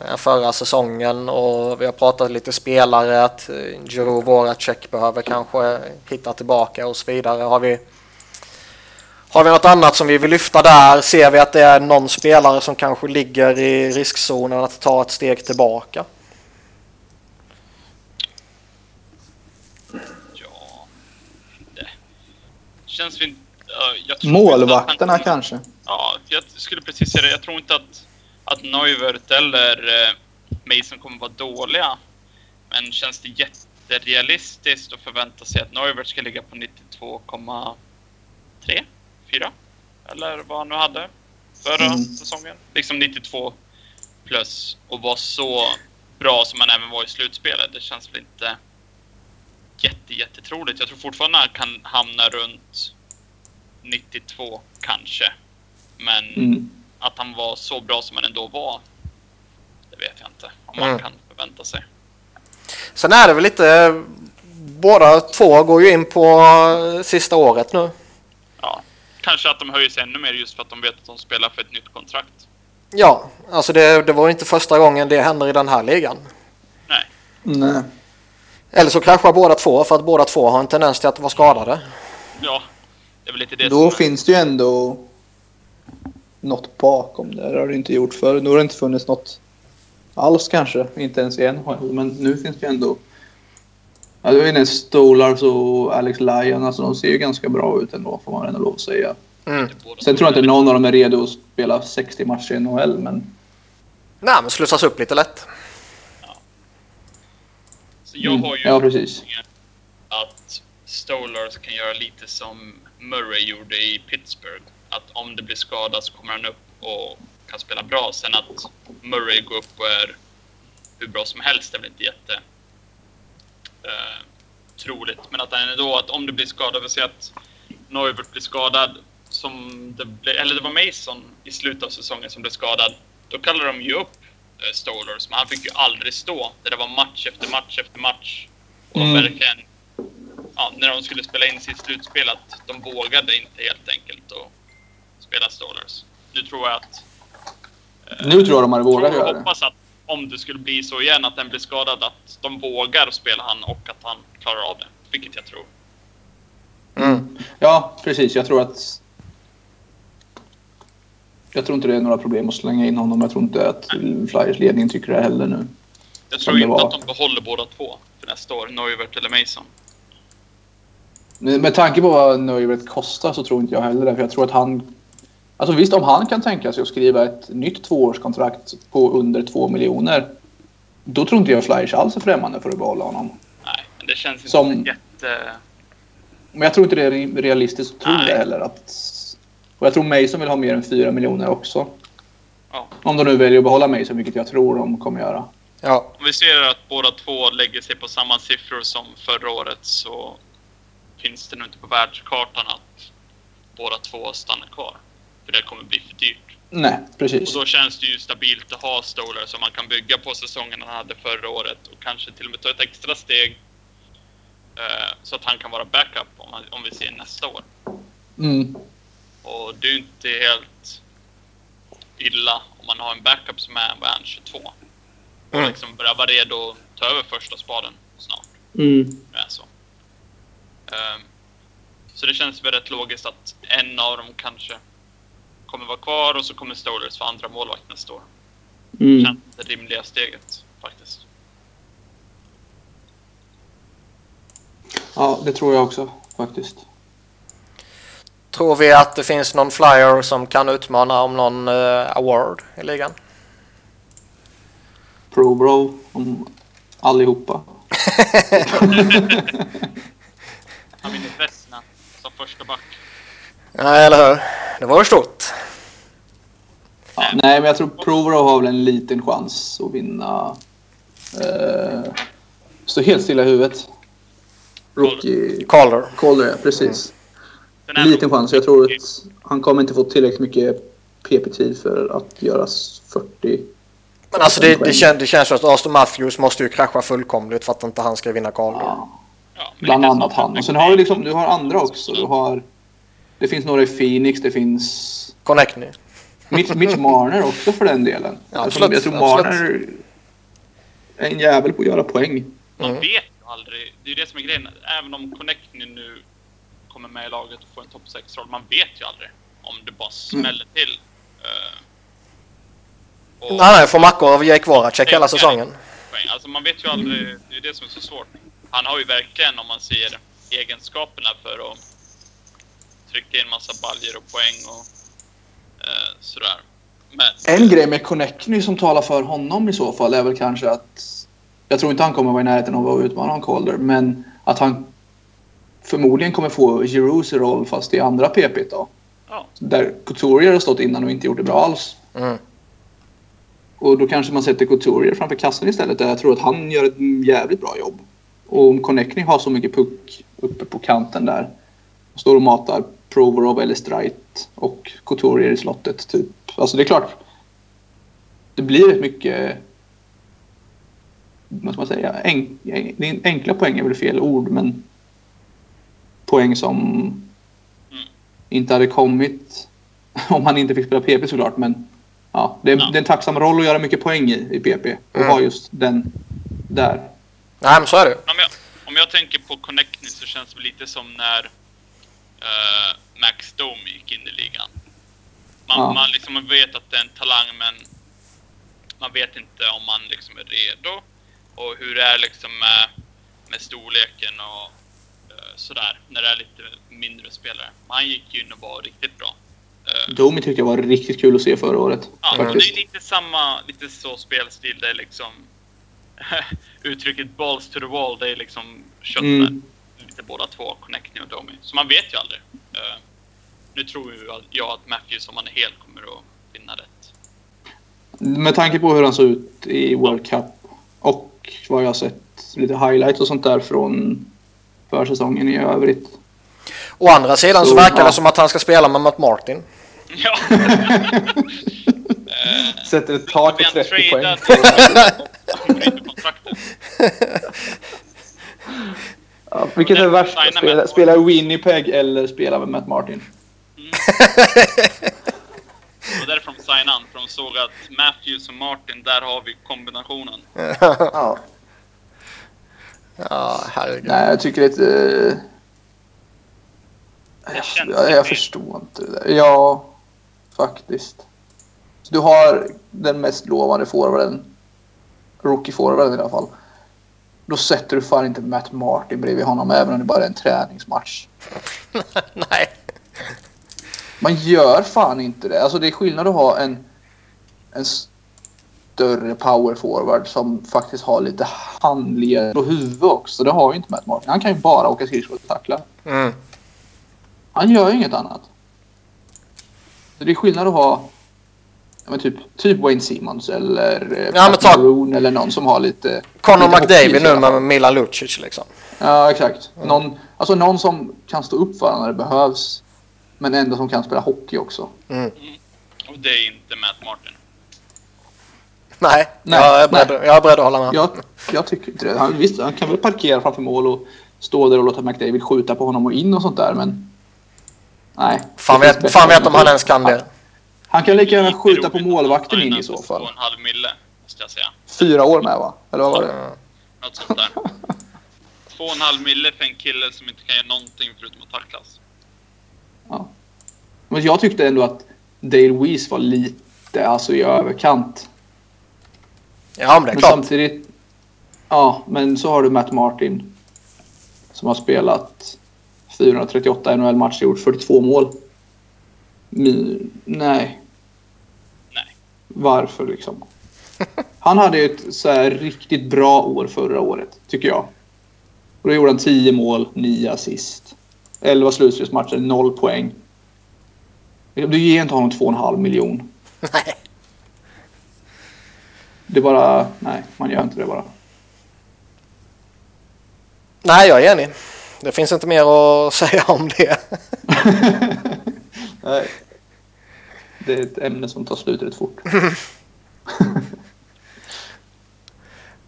än förra säsongen och vi har pratat lite spelare att eh, Jiro Voracek behöver kanske hitta tillbaka och så vidare. Har vi, har vi något annat som vi vill lyfta där? Ser vi att det är någon spelare som kanske ligger i riskzonen att ta ett steg tillbaka? Ja, det känns vi inte... ja, jag tror inte att Målvakterna han- kanske. Ja, jag skulle precis säga det. Jag tror inte att, att Neuvert eller eh, Mason kommer vara dåliga. Men känns det jätterealistiskt att förvänta sig att Neuvert ska ligga på 92,3? 4? Eller vad han nu hade förra Mm. säsongen. Liksom 92 plus och vara så bra som han även var i slutspelet. Det känns väl inte jätte, jättetroligt. Jag tror fortfarande han kan hamna runt 92 kanske. Men Mm. Att han var så bra som han ändå var, det vet jag inte. Om Mm. man kan förvänta sig. Sen är det väl lite, båda två går ju in på eh, sista året nu. Ja, kanske att de höjer sig ännu mer just för att de vet att de spelar för ett nytt kontrakt. Ja, alltså det, det var inte första gången det händer i den här ligan. Nej, Nej. Eller så kraschar båda två för att båda två har en tendens till att vara skadade. ja, det är väl lite det Då som... finns det ju ändå något bakom det. Det har det inte gjort förr. Nu har det inte funnits något alls kanske. Inte ens i NHL. Men nu finns det ju ändå... Ja, jag vet inte, Stolars och Alex Lyon, alltså de ser ju ganska bra ut ändå får man ändå lov att säga. Mm. Sen tror jag är inte någon av dem är redo att spela 60 matcher i NHL, men Nej, men slussas upp lite lätt. Så jag Mm, har ju ja, precis. att Stolars kan göra lite som Murray gjorde i Pittsburgh. Att om det blir skadad så kommer han upp och kan spela bra. Sen att Murray går upp och är hur bra som helst är väl inte jätte eh, troligt. Men att han ändå, att om det blir skadad, vi ser att Neuvert blir skadad som det blev, eller det var Mason i slutet av säsongen som blev skadad. Då kallade de ju upp eh, Stolars, men han fick ju aldrig stå. Det var match efter match efter match. Och de Mm. verkligen, ja, när de skulle spela in sitt slutspel, att de vågade inte helt enkelt att spela Stolars. Nu tror jag att... eh, Nu tror jag de hade vågat göra det. hoppas att om det skulle bli så igen, att den blir skadad, att de vågar spela han och att han klarar av det. Vilket jag tror. Mm. Ja, precis. Jag tror att... Jag tror inte det är några problem att slänga in honom. Jag tror inte att Flyers ledning tycker det heller nu. Jag tror inte var. att de behåller båda två för nästa år, Neuvert eller Mason. Med tanke på vad Neuvert kostar så tror inte jag heller det. För jag tror att han... Alltså visst, om han kan tänka sig att skriva ett nytt tvåårskontrakt på under två miljoner. Då tror inte jag Flyers alls är främmande för att behålla honom. Nej, det känns inte Som- jätte... Men jag tror inte det är re- realistiskt att tro Nej. det heller. Att... Och jag tror Mason vill ha mer än fyra miljoner också. Ja. Om de nu väljer att behålla Mason, vilket jag tror de kommer göra. Ja, Om vi ser att båda två lägger sig på samma siffror som förra året så finns det nog inte på världskartan att båda två stannar kvar. För det kommer bli för dyrt. Nej, Och precis. då känns det ju stabilt att ha Stolar som man kan bygga på säsongen han hade förra året och kanske till och med ta ett extra steg eh, så att han kan vara backup om, man, om vi ser nästa år. Mm. Och det är ju inte helt illa om man har en backup som är, vad är han, 22? Och Mm. liksom börjar vara redo att ta över första spaden snart. Mm. Det är så. Ehm, så det känns väl rätt logiskt att en av dem kanske kommer vara kvar och så kommer Stolers för andra målvakt nästa år. Mm. Känns det rimliga steget faktiskt. Ja, det tror jag också faktiskt. tror vi att det finns någon flyer som kan utmana om någon eh, award i ligan? Pro Bro om allihopa. Han vinner Vesna som första back. <laughs> Nej, eller hur? Det var stort. Ja, nej, men jag tror Pro Bro har väl en liten chans att vinna. Eh, stå helt stilla i huvudet. Rookie Calder. Calder, ja, precis. Är Liten chans. Jag tror att han kommer inte få tillräckligt mycket PP-tid för att göra 40. Men alltså det, det, kän, det känns som att Aston Matthews måste ju krascha fullkomligt för att inte han ska vinna Calder. Ja, bland annat han. Och sen har du liksom, du har andra också. Du har, det finns några i Phoenix, det finns Connectny. Mitch, Mitch Marner också för den delen. Ja, jag, tror, jag tror absolut. Marner är en jävel på att göra poäng. Man Mm. vet ju aldrig. Det är ju det som är grejen. Även om Connectny nu kommer med i laget och får en topp 6-roll. Man vet ju aldrig om det bara smäller till. Eh, och- Nej, nej, får mackor av Jake Voracek hela säsongen. poäng. Alltså man vet ju aldrig. Det är det som är så svårt. Han har ju verkligen, om man ser egenskaperna för att trycka in massa baljer och poäng och sådär. Men En grej med Connectny som talar för honom i så fall är väl kanske att jag tror inte han kommer vara i närheten av att utmana en Calder, men att han förmodligen kommer få Giroux roll fast i andra PP då. ja, Där Couturier har stått innan och inte gjort det bra alls. Mm. Och då kanske man sätter Couturier framför kassen istället där jag tror att han gör ett jävligt bra jobb. Och om Connectny har så mycket puck uppe på kanten där och står och matar Provorov eller Strite och Couturier i slottet typ. Alltså det är klart. Det blir rätt mycket vad ska man säga? En, enkla poäng är väl fel ord men poäng som Mm. inte hade kommit <laughs> om han inte fick spela PP såklart men ja, det, är, Ja. det är en tacksam roll att göra mycket poäng i, i PP och Mm. ha just den där. Nej, men så är det om jag, om jag tänker på Connectny så känns det lite som när eh, Max Domi gick in i ligan. Man, Ja. man, liksom, vet att det är en talang men man vet inte om man liksom är redo och hur det är liksom med, med storleken och eh, sådär när det är lite mindre spelare. Han gick ju in och var riktigt bra. Eh, Domi tyckte jag var riktigt kul att se förra året. Ja, men det faktiskt. är lite samma, lite så spelstil. Det är liksom <laughs> uttrycket balls to the wall. Det är liksom kött Mm. lite båda två, Connecting och Domi. Så man vet ju aldrig. Eh, nu tror jag att Matthews, om han är hel, kommer att vinna rätt. Med tanke på hur han såg ut i World Cup och vad jag har sett lite highlights och sånt där från försäsongen i övrigt. Å andra sidan så Så, verkar ja. det som att han ska spela med Matt Martin. Ja, <laughs> Sätter ett tak på en 30 poäng. <laughs> <laughs> Ja, vilket är värst? Spela i Winnipeg eller spela med Matt Martin? Och därför de signade han, för de såg att Matthews och Martin, där har vi kombinationen. <laughs> Ja. Ja, herregud. Nej, jag tycker lite... Det känns Jag, jag lite- förstår inte det där. Ja, faktiskt. Du har den mest lovande forwarden, rookie-forwarden i alla fall. Då sätter du fan inte Matt Martin bredvid honom även om det bara är en träningsmatch. <laughs> Nej. Man gör fan inte det. Alltså det är skillnad att ha en, en större power forward som faktiskt har lite handled och huvud också. Det har ju inte Matt Martin. Han kan ju bara åka skridskor och tackla. Mm. Han gör ju inget annat. Så det är skillnad att ha men typ, typ Wayne Simmons eller eh, Ja, men ta- Maroon eller någon som har lite... Connor lite McDavid nu med Milan Lucic liksom. Ja, exakt. Någon, alltså någon som kan stå upp för när det behövs. Men ändå som kan spela hockey också. Mm. Och det är inte Matt Martin. Nej, Nej, jag, är beredd, nej. jag är beredd att hålla med. Jag, jag tycker inte det. Han, visst, han kan väl parkera framför mål och stå där och låta McDavid skjuta på honom och in och sånt där, men... Nej. Fan vet, fan vet om han ens kan det. Han kan lika gärna skjuta på målvakten in i så fall. Två och en halv mille, måste jag säga. Fyra år med va? Eller vad var det? Något sånt där. <laughs> Två och en halv mille för en kille som inte kan göra någonting förutom att tacklas. Ja. Men jag tyckte ändå att Dale Weiss var lite alltså i överkant. Ja, men det är Men klart. samtidigt... Ja, men så har du Matt Martin. Som har spelat 438 NHL-matcher och gjort 42 mål. Mi- nej. Nej. Varför liksom? <laughs> Han hade ju ett så här riktigt bra år förra året, tycker jag. Och då gjorde han 10 mål, 9 assist. 11 slutspelsmatcher, 0 poäng. Du ger inte honom 2,5 miljon. Nej. Det är bara... Nej, man gör inte det bara. Nej, jag är enig. Det finns inte mer att <laughs> säga om det. <laughs> Nej. Det är ett ämne som tar slut rätt fort. <laughs>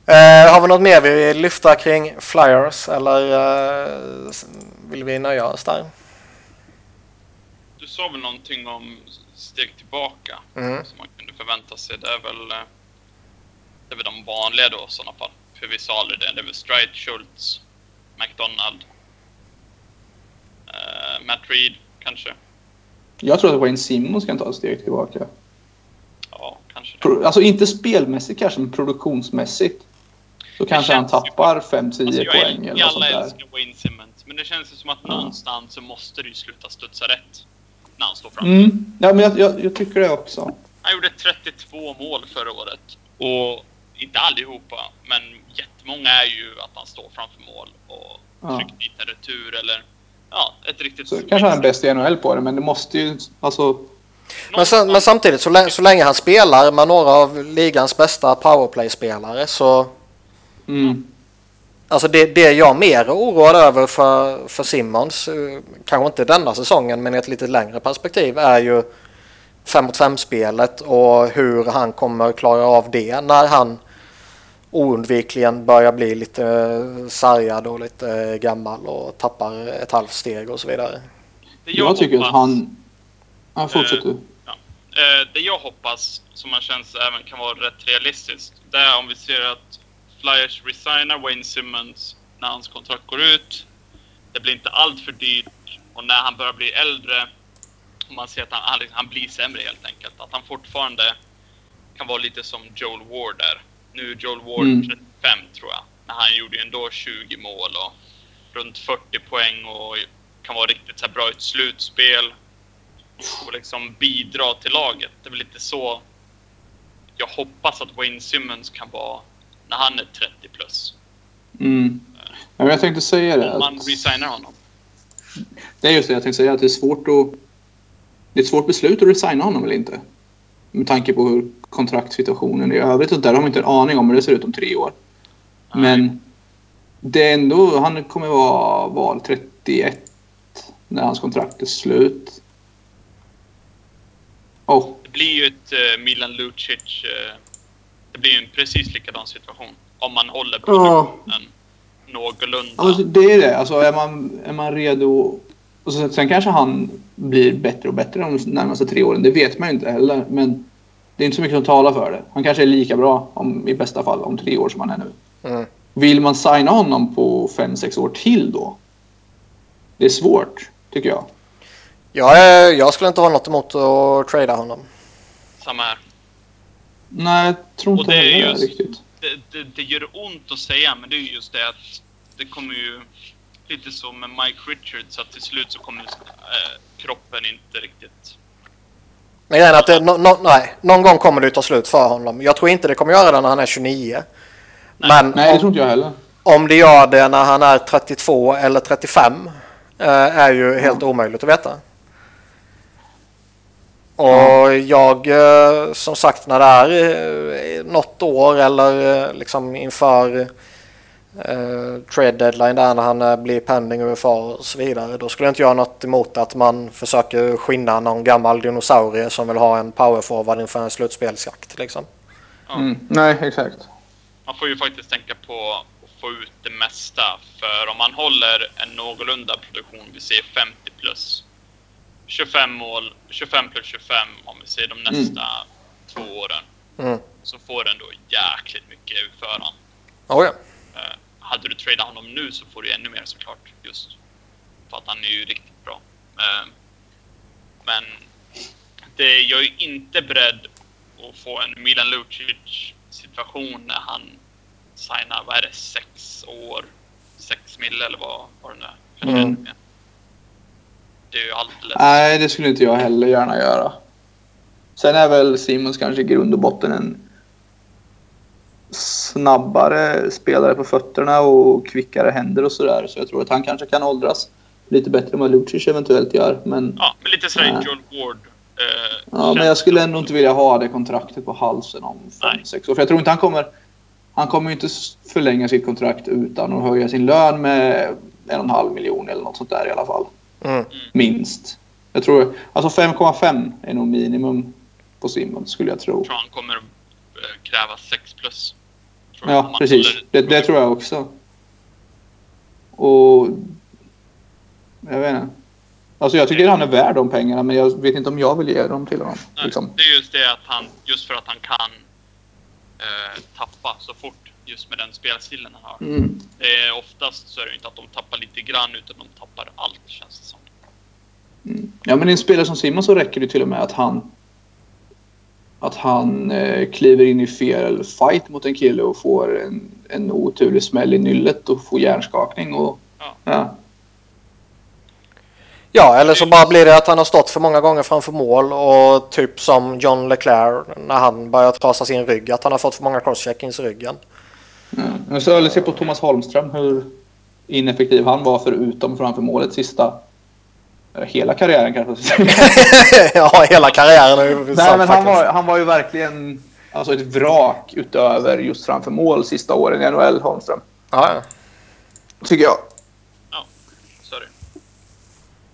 Eh, har vi något mer vi vill lyfta kring Flyers eller eh, vill vi nöja oss där? Du sa väl någonting om steg tillbaka Mm. som man kunde förvänta sig. Det är väl, eh, det är väl de vanliga då i sådana fall. För vi sa aldrig det. Det är väl Stride, Schultz, McDonald, eh, Matt Reed kanske. Jag tror att Wayne Simmons kan ta ett steg tillbaka. Ja, kanske det. Pro- Alltså inte spelmässigt kanske, men produktionsmässigt. Så kanske han tappar 5-10 Alltså, poäng eller något sånt där. Men det känns ju som att någonstans så måste det ju sluta studsa rätt. När han står fram. Mm. Ja, men jag, jag, jag tycker det också. Han gjorde 32 mål förra året. Och inte allihopa, men jättemånga är ju att han står framför mål och Ja. trycker dit en retur eller ja, ett riktigt... Så kanske han är bäst i NHL på det, men det måste ju... Alltså, Men, sen, men samtidigt, så, lä- så länge han spelar med några av ligans bästa powerplay-spelare så... mm. Alltså det, det jag är mer oroad över för, för Simmons, eh, kanske inte denna säsongen men i ett lite längre perspektiv, är ju 5 mot 5-spelet och hur han kommer klara av det när han oundvikligen börjar bli lite eh, sargad och lite eh, gammal och tappar ett halvt steg och så vidare. Det Jag, tycker att hoppas- han... Ja, fortsätt du. Eh, det jag hoppas, som man känns även kan vara rätt realistiskt, det är om vi ser att Flyers resignar Wayne Simmons när hans kontrakt går ut. Det blir inte allt för dyrt och när han börjar bli äldre och man ser att han, han, blir sämre helt enkelt. Att han fortfarande kan vara lite som Joel Ward där. Nu är Joel Ward Mm. 35 tror jag. Men han gjorde ju ändå 20 mål och runt 40 poäng och kan vara riktigt så bra i ett slutspel. och liksom bidra till laget. Det är väl lite så jag hoppas att Wayne Simmons kan vara när han är 30 plus. Mm. Ja, men jag tänkte säga det. Om man Att, resignar honom. det är just det jag tänkte säga. Att det är svårt att... Det är ett svårt beslut att resigna honom eller inte. Med tanke på hur kontraktsituationen i övrigt och där har man inte en aning om hur det ser ut om tre år. Men det är ändå... Han kommer vara val 31 när hans kontrakt är slut. Och Det blir ju ett uh, Milan Lucic... eh, det blir ju en precis likadan situation. Om man håller produktionen någorlunda. Ja, men det är det. Alltså, är, man, är man redo... Och så, sen kanske han blir bättre och bättre de närmaste tre åren. Det vet man ju inte heller. Men det är inte så mycket som talar för det. Han kanske är lika bra om, i bästa fall om tre år som han är nu. Mm. Vill man signa honom på fem sex år till då? Det är svårt, tycker jag. Jag, jag skulle inte ha något emot att trada honom. Samma här. Nej, jag tror Och inte det är just- riktigt. Det, det, det gör ont att säga, men det är ju just det att det kommer ju lite så med Mike Richards att till slut så kommer eh, kroppen inte riktigt... Men att det, no, no, nej, någon gång kommer det ta slut för honom. Jag tror inte det kommer göra det när han är 29. Men Nej, det om, tror inte jag heller. om det gör det när han är 32 eller 35 eh, är ju helt omöjligt att veta. Och jag, eh, som sagt, när det är eh, något år eller eh, liksom inför eh, trade deadline där när han blir pending UFA och så vidare. Då skulle jag inte göra något emot att man försöker skinna någon gammal dinosaurie som vill ha en powerforward inför en slutspelsjakt. Liksom. Ja. Mm. Nej, exakt. Man får ju faktiskt tänka på att få ut det mesta. För om man håller en någorlunda produktion, vi säger 50 plus 25 mål, 25 plus 25 om vi säger de nästa två åren. Mm. Så får den då jäkligt mycket utföran. Oh, ja. Eh, hade du tradat honom nu så får du ännu mer såklart. Just för att han är ju riktigt bra. Eh, men det, jag är inte beredd att få en Milan Lucic situation när han signar, vad är det, sex år, sex mil eller vad, vad det nu är. Kanske Mm. ännu mer. Är ju alldeles... Nej, det skulle inte jag heller gärna göra. Sen är väl Simons kanske i grund och botten en snabbare spelare på fötterna och kvickare händer och sådär. Så jag tror att han kanske kan åldras lite bättre än vad Lucic eventuellt gör. Men, Ja, men lite sådär. Joel Ward. Eh, ja, men jag skulle ändå inte vilja ha det kontraktet på halsen om Nej. 5-6 år. För jag tror inte han kommer... Han kommer ju inte förlänga sitt kontrakt utan att höja sin lön med en och en halv miljon eller något sånt där i alla fall. Mm. Minst. Jag tror... Alltså 5,5 är nog minimum på Simon skulle jag tro. tror han kommer eh, kräva 6 plus. Jag, Ja, precis. Det, det tror jag också. Och... Jag vet inte. Alltså jag tycker han är värd de pengarna men jag vet inte om jag vill ge dem till honom. Nej, Liksom. Det är just det att han, just för att han kan eh, tappa så fort just med den spelstilen han har. Mm. Det är oftast så är det inte att de tappar lite grann utan de tappar allt känns det. Mm. Ja men i en spelare som Simon så räcker det till och med att han att han eh, kliver in i fel fight mot en kille och får en, en oturlig smäll i nyllet och får hjärnskakning och Ja. ja. Ja, eller så bara blir det att han har stått för många gånger framför mål och typ som John Leclerc när han börjar trasa sin rygg, att han har fått för många crosscheckings i ryggen. Ja. Men så eller se på Thomas Holmström hur ineffektiv han var förutom framför målet sista hela karriären kanske. <laughs> <laughs> ja, hela karriären är ju Nej sant men han var, han var ju verkligen alltså ett vrak utöver just framför mål sista åren i NHL Holmström. Ja, ja. Tycker jag. Ja, så är det.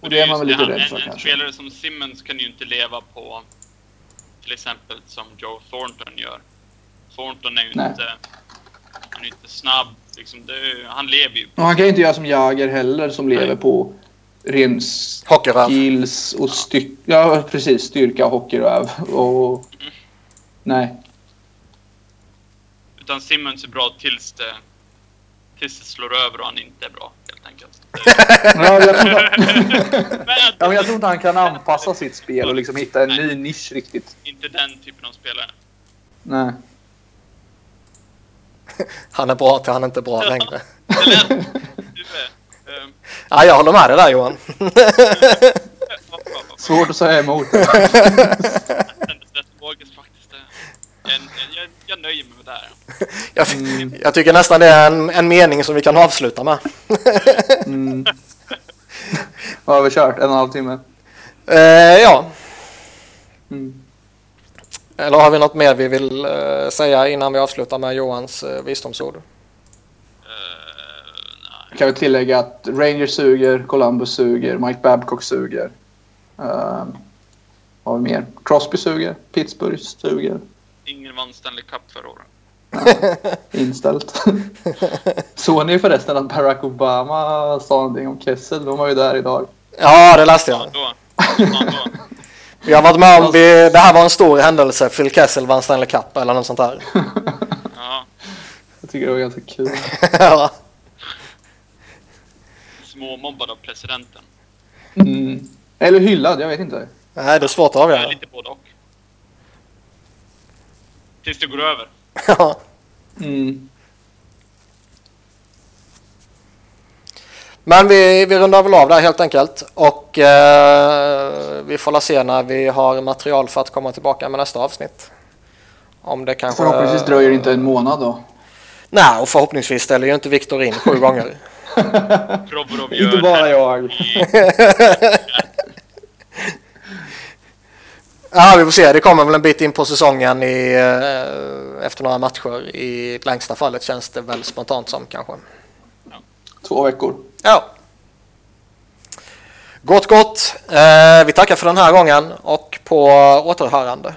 Och det är man väl lite rädd för en, en kanske. spelare som Simmons kan ju inte leva på till exempel som Joe Thornton gör. Thornton är ju Nej. inte, han är inte snabb. Liksom det, han lever ju Och han kan ju inte göra som Jagr heller som lever Nej. på ren Hockeyröv. skills och styr- ja, precis, styrka och hockeyröv. Och... Nej. Utan Simmons är bra tills det, tills det slår över och han inte är bra, helt enkelt. <laughs> Ja, jag, tror inte, <laughs> Men att, ja, men jag tror inte han kan anpassa sitt spel och liksom hitta en ny nisch riktigt. inte den typen av spelare. Nej. Han är bra till han inte är bra längre. <laughs> Eh, Ja, jag håller med dig där Johan. <laughs> Svårt att säga emot. <laughs> Faktiskt. Jag, jag, jag nöjer mig med det här. Jag, jag tycker nästan det är en, en mening som vi kan avsluta med. Mm. Vad har vi kört? En och en halv timme? Eh, ja, Mm. eller har vi något mer vi vill eh, säga innan vi avslutar med Johans uh, visdomsord? Kan vi tillägga att Rangers suger, Columbus suger, Mike Babcock suger. Uh, vad har vi mer? Crosby suger, Pittsburgh suger. Ingen vann Stanley Cup förra året. <laughs> Inställt. <laughs> Såg ni förresten att Barack Obama sa någonting om Kessel? De var ju där idag. Ja, det läste Ja, jag. då. Ja, då. Vi har varit med om, vi, det här var en stor händelse. Phil Kessel vann Stanley Cup eller något sånt där. Ja. Jag tycker det var ganska kul. <laughs> ja. Småmobbad av presidenten. Mm. Eller hyllad, jag vet inte. Nej, det är svårt att avgöra. lite både och. Tills det går över. <laughs> Ja. Mm. Men vi, vi rundar väl av där helt enkelt. Och eh, vi får la se när vi har material för att komma tillbaka med nästa avsnitt. Om det kanske... Förhoppningsvis dröjer det inte en månad då. Nej, och förhoppningsvis ställer ju inte Viktor in sju gånger. <laughs> Inte bara jag. <laughs> Ja, vi får se. Det kommer väl en bit in på säsongen i, eh, efter några matcher. I längsta fallet känns det väl spontant som kanske. Två veckor. Ja. Gott, gott. Eh, vi tackar för den här gången och på återhörande.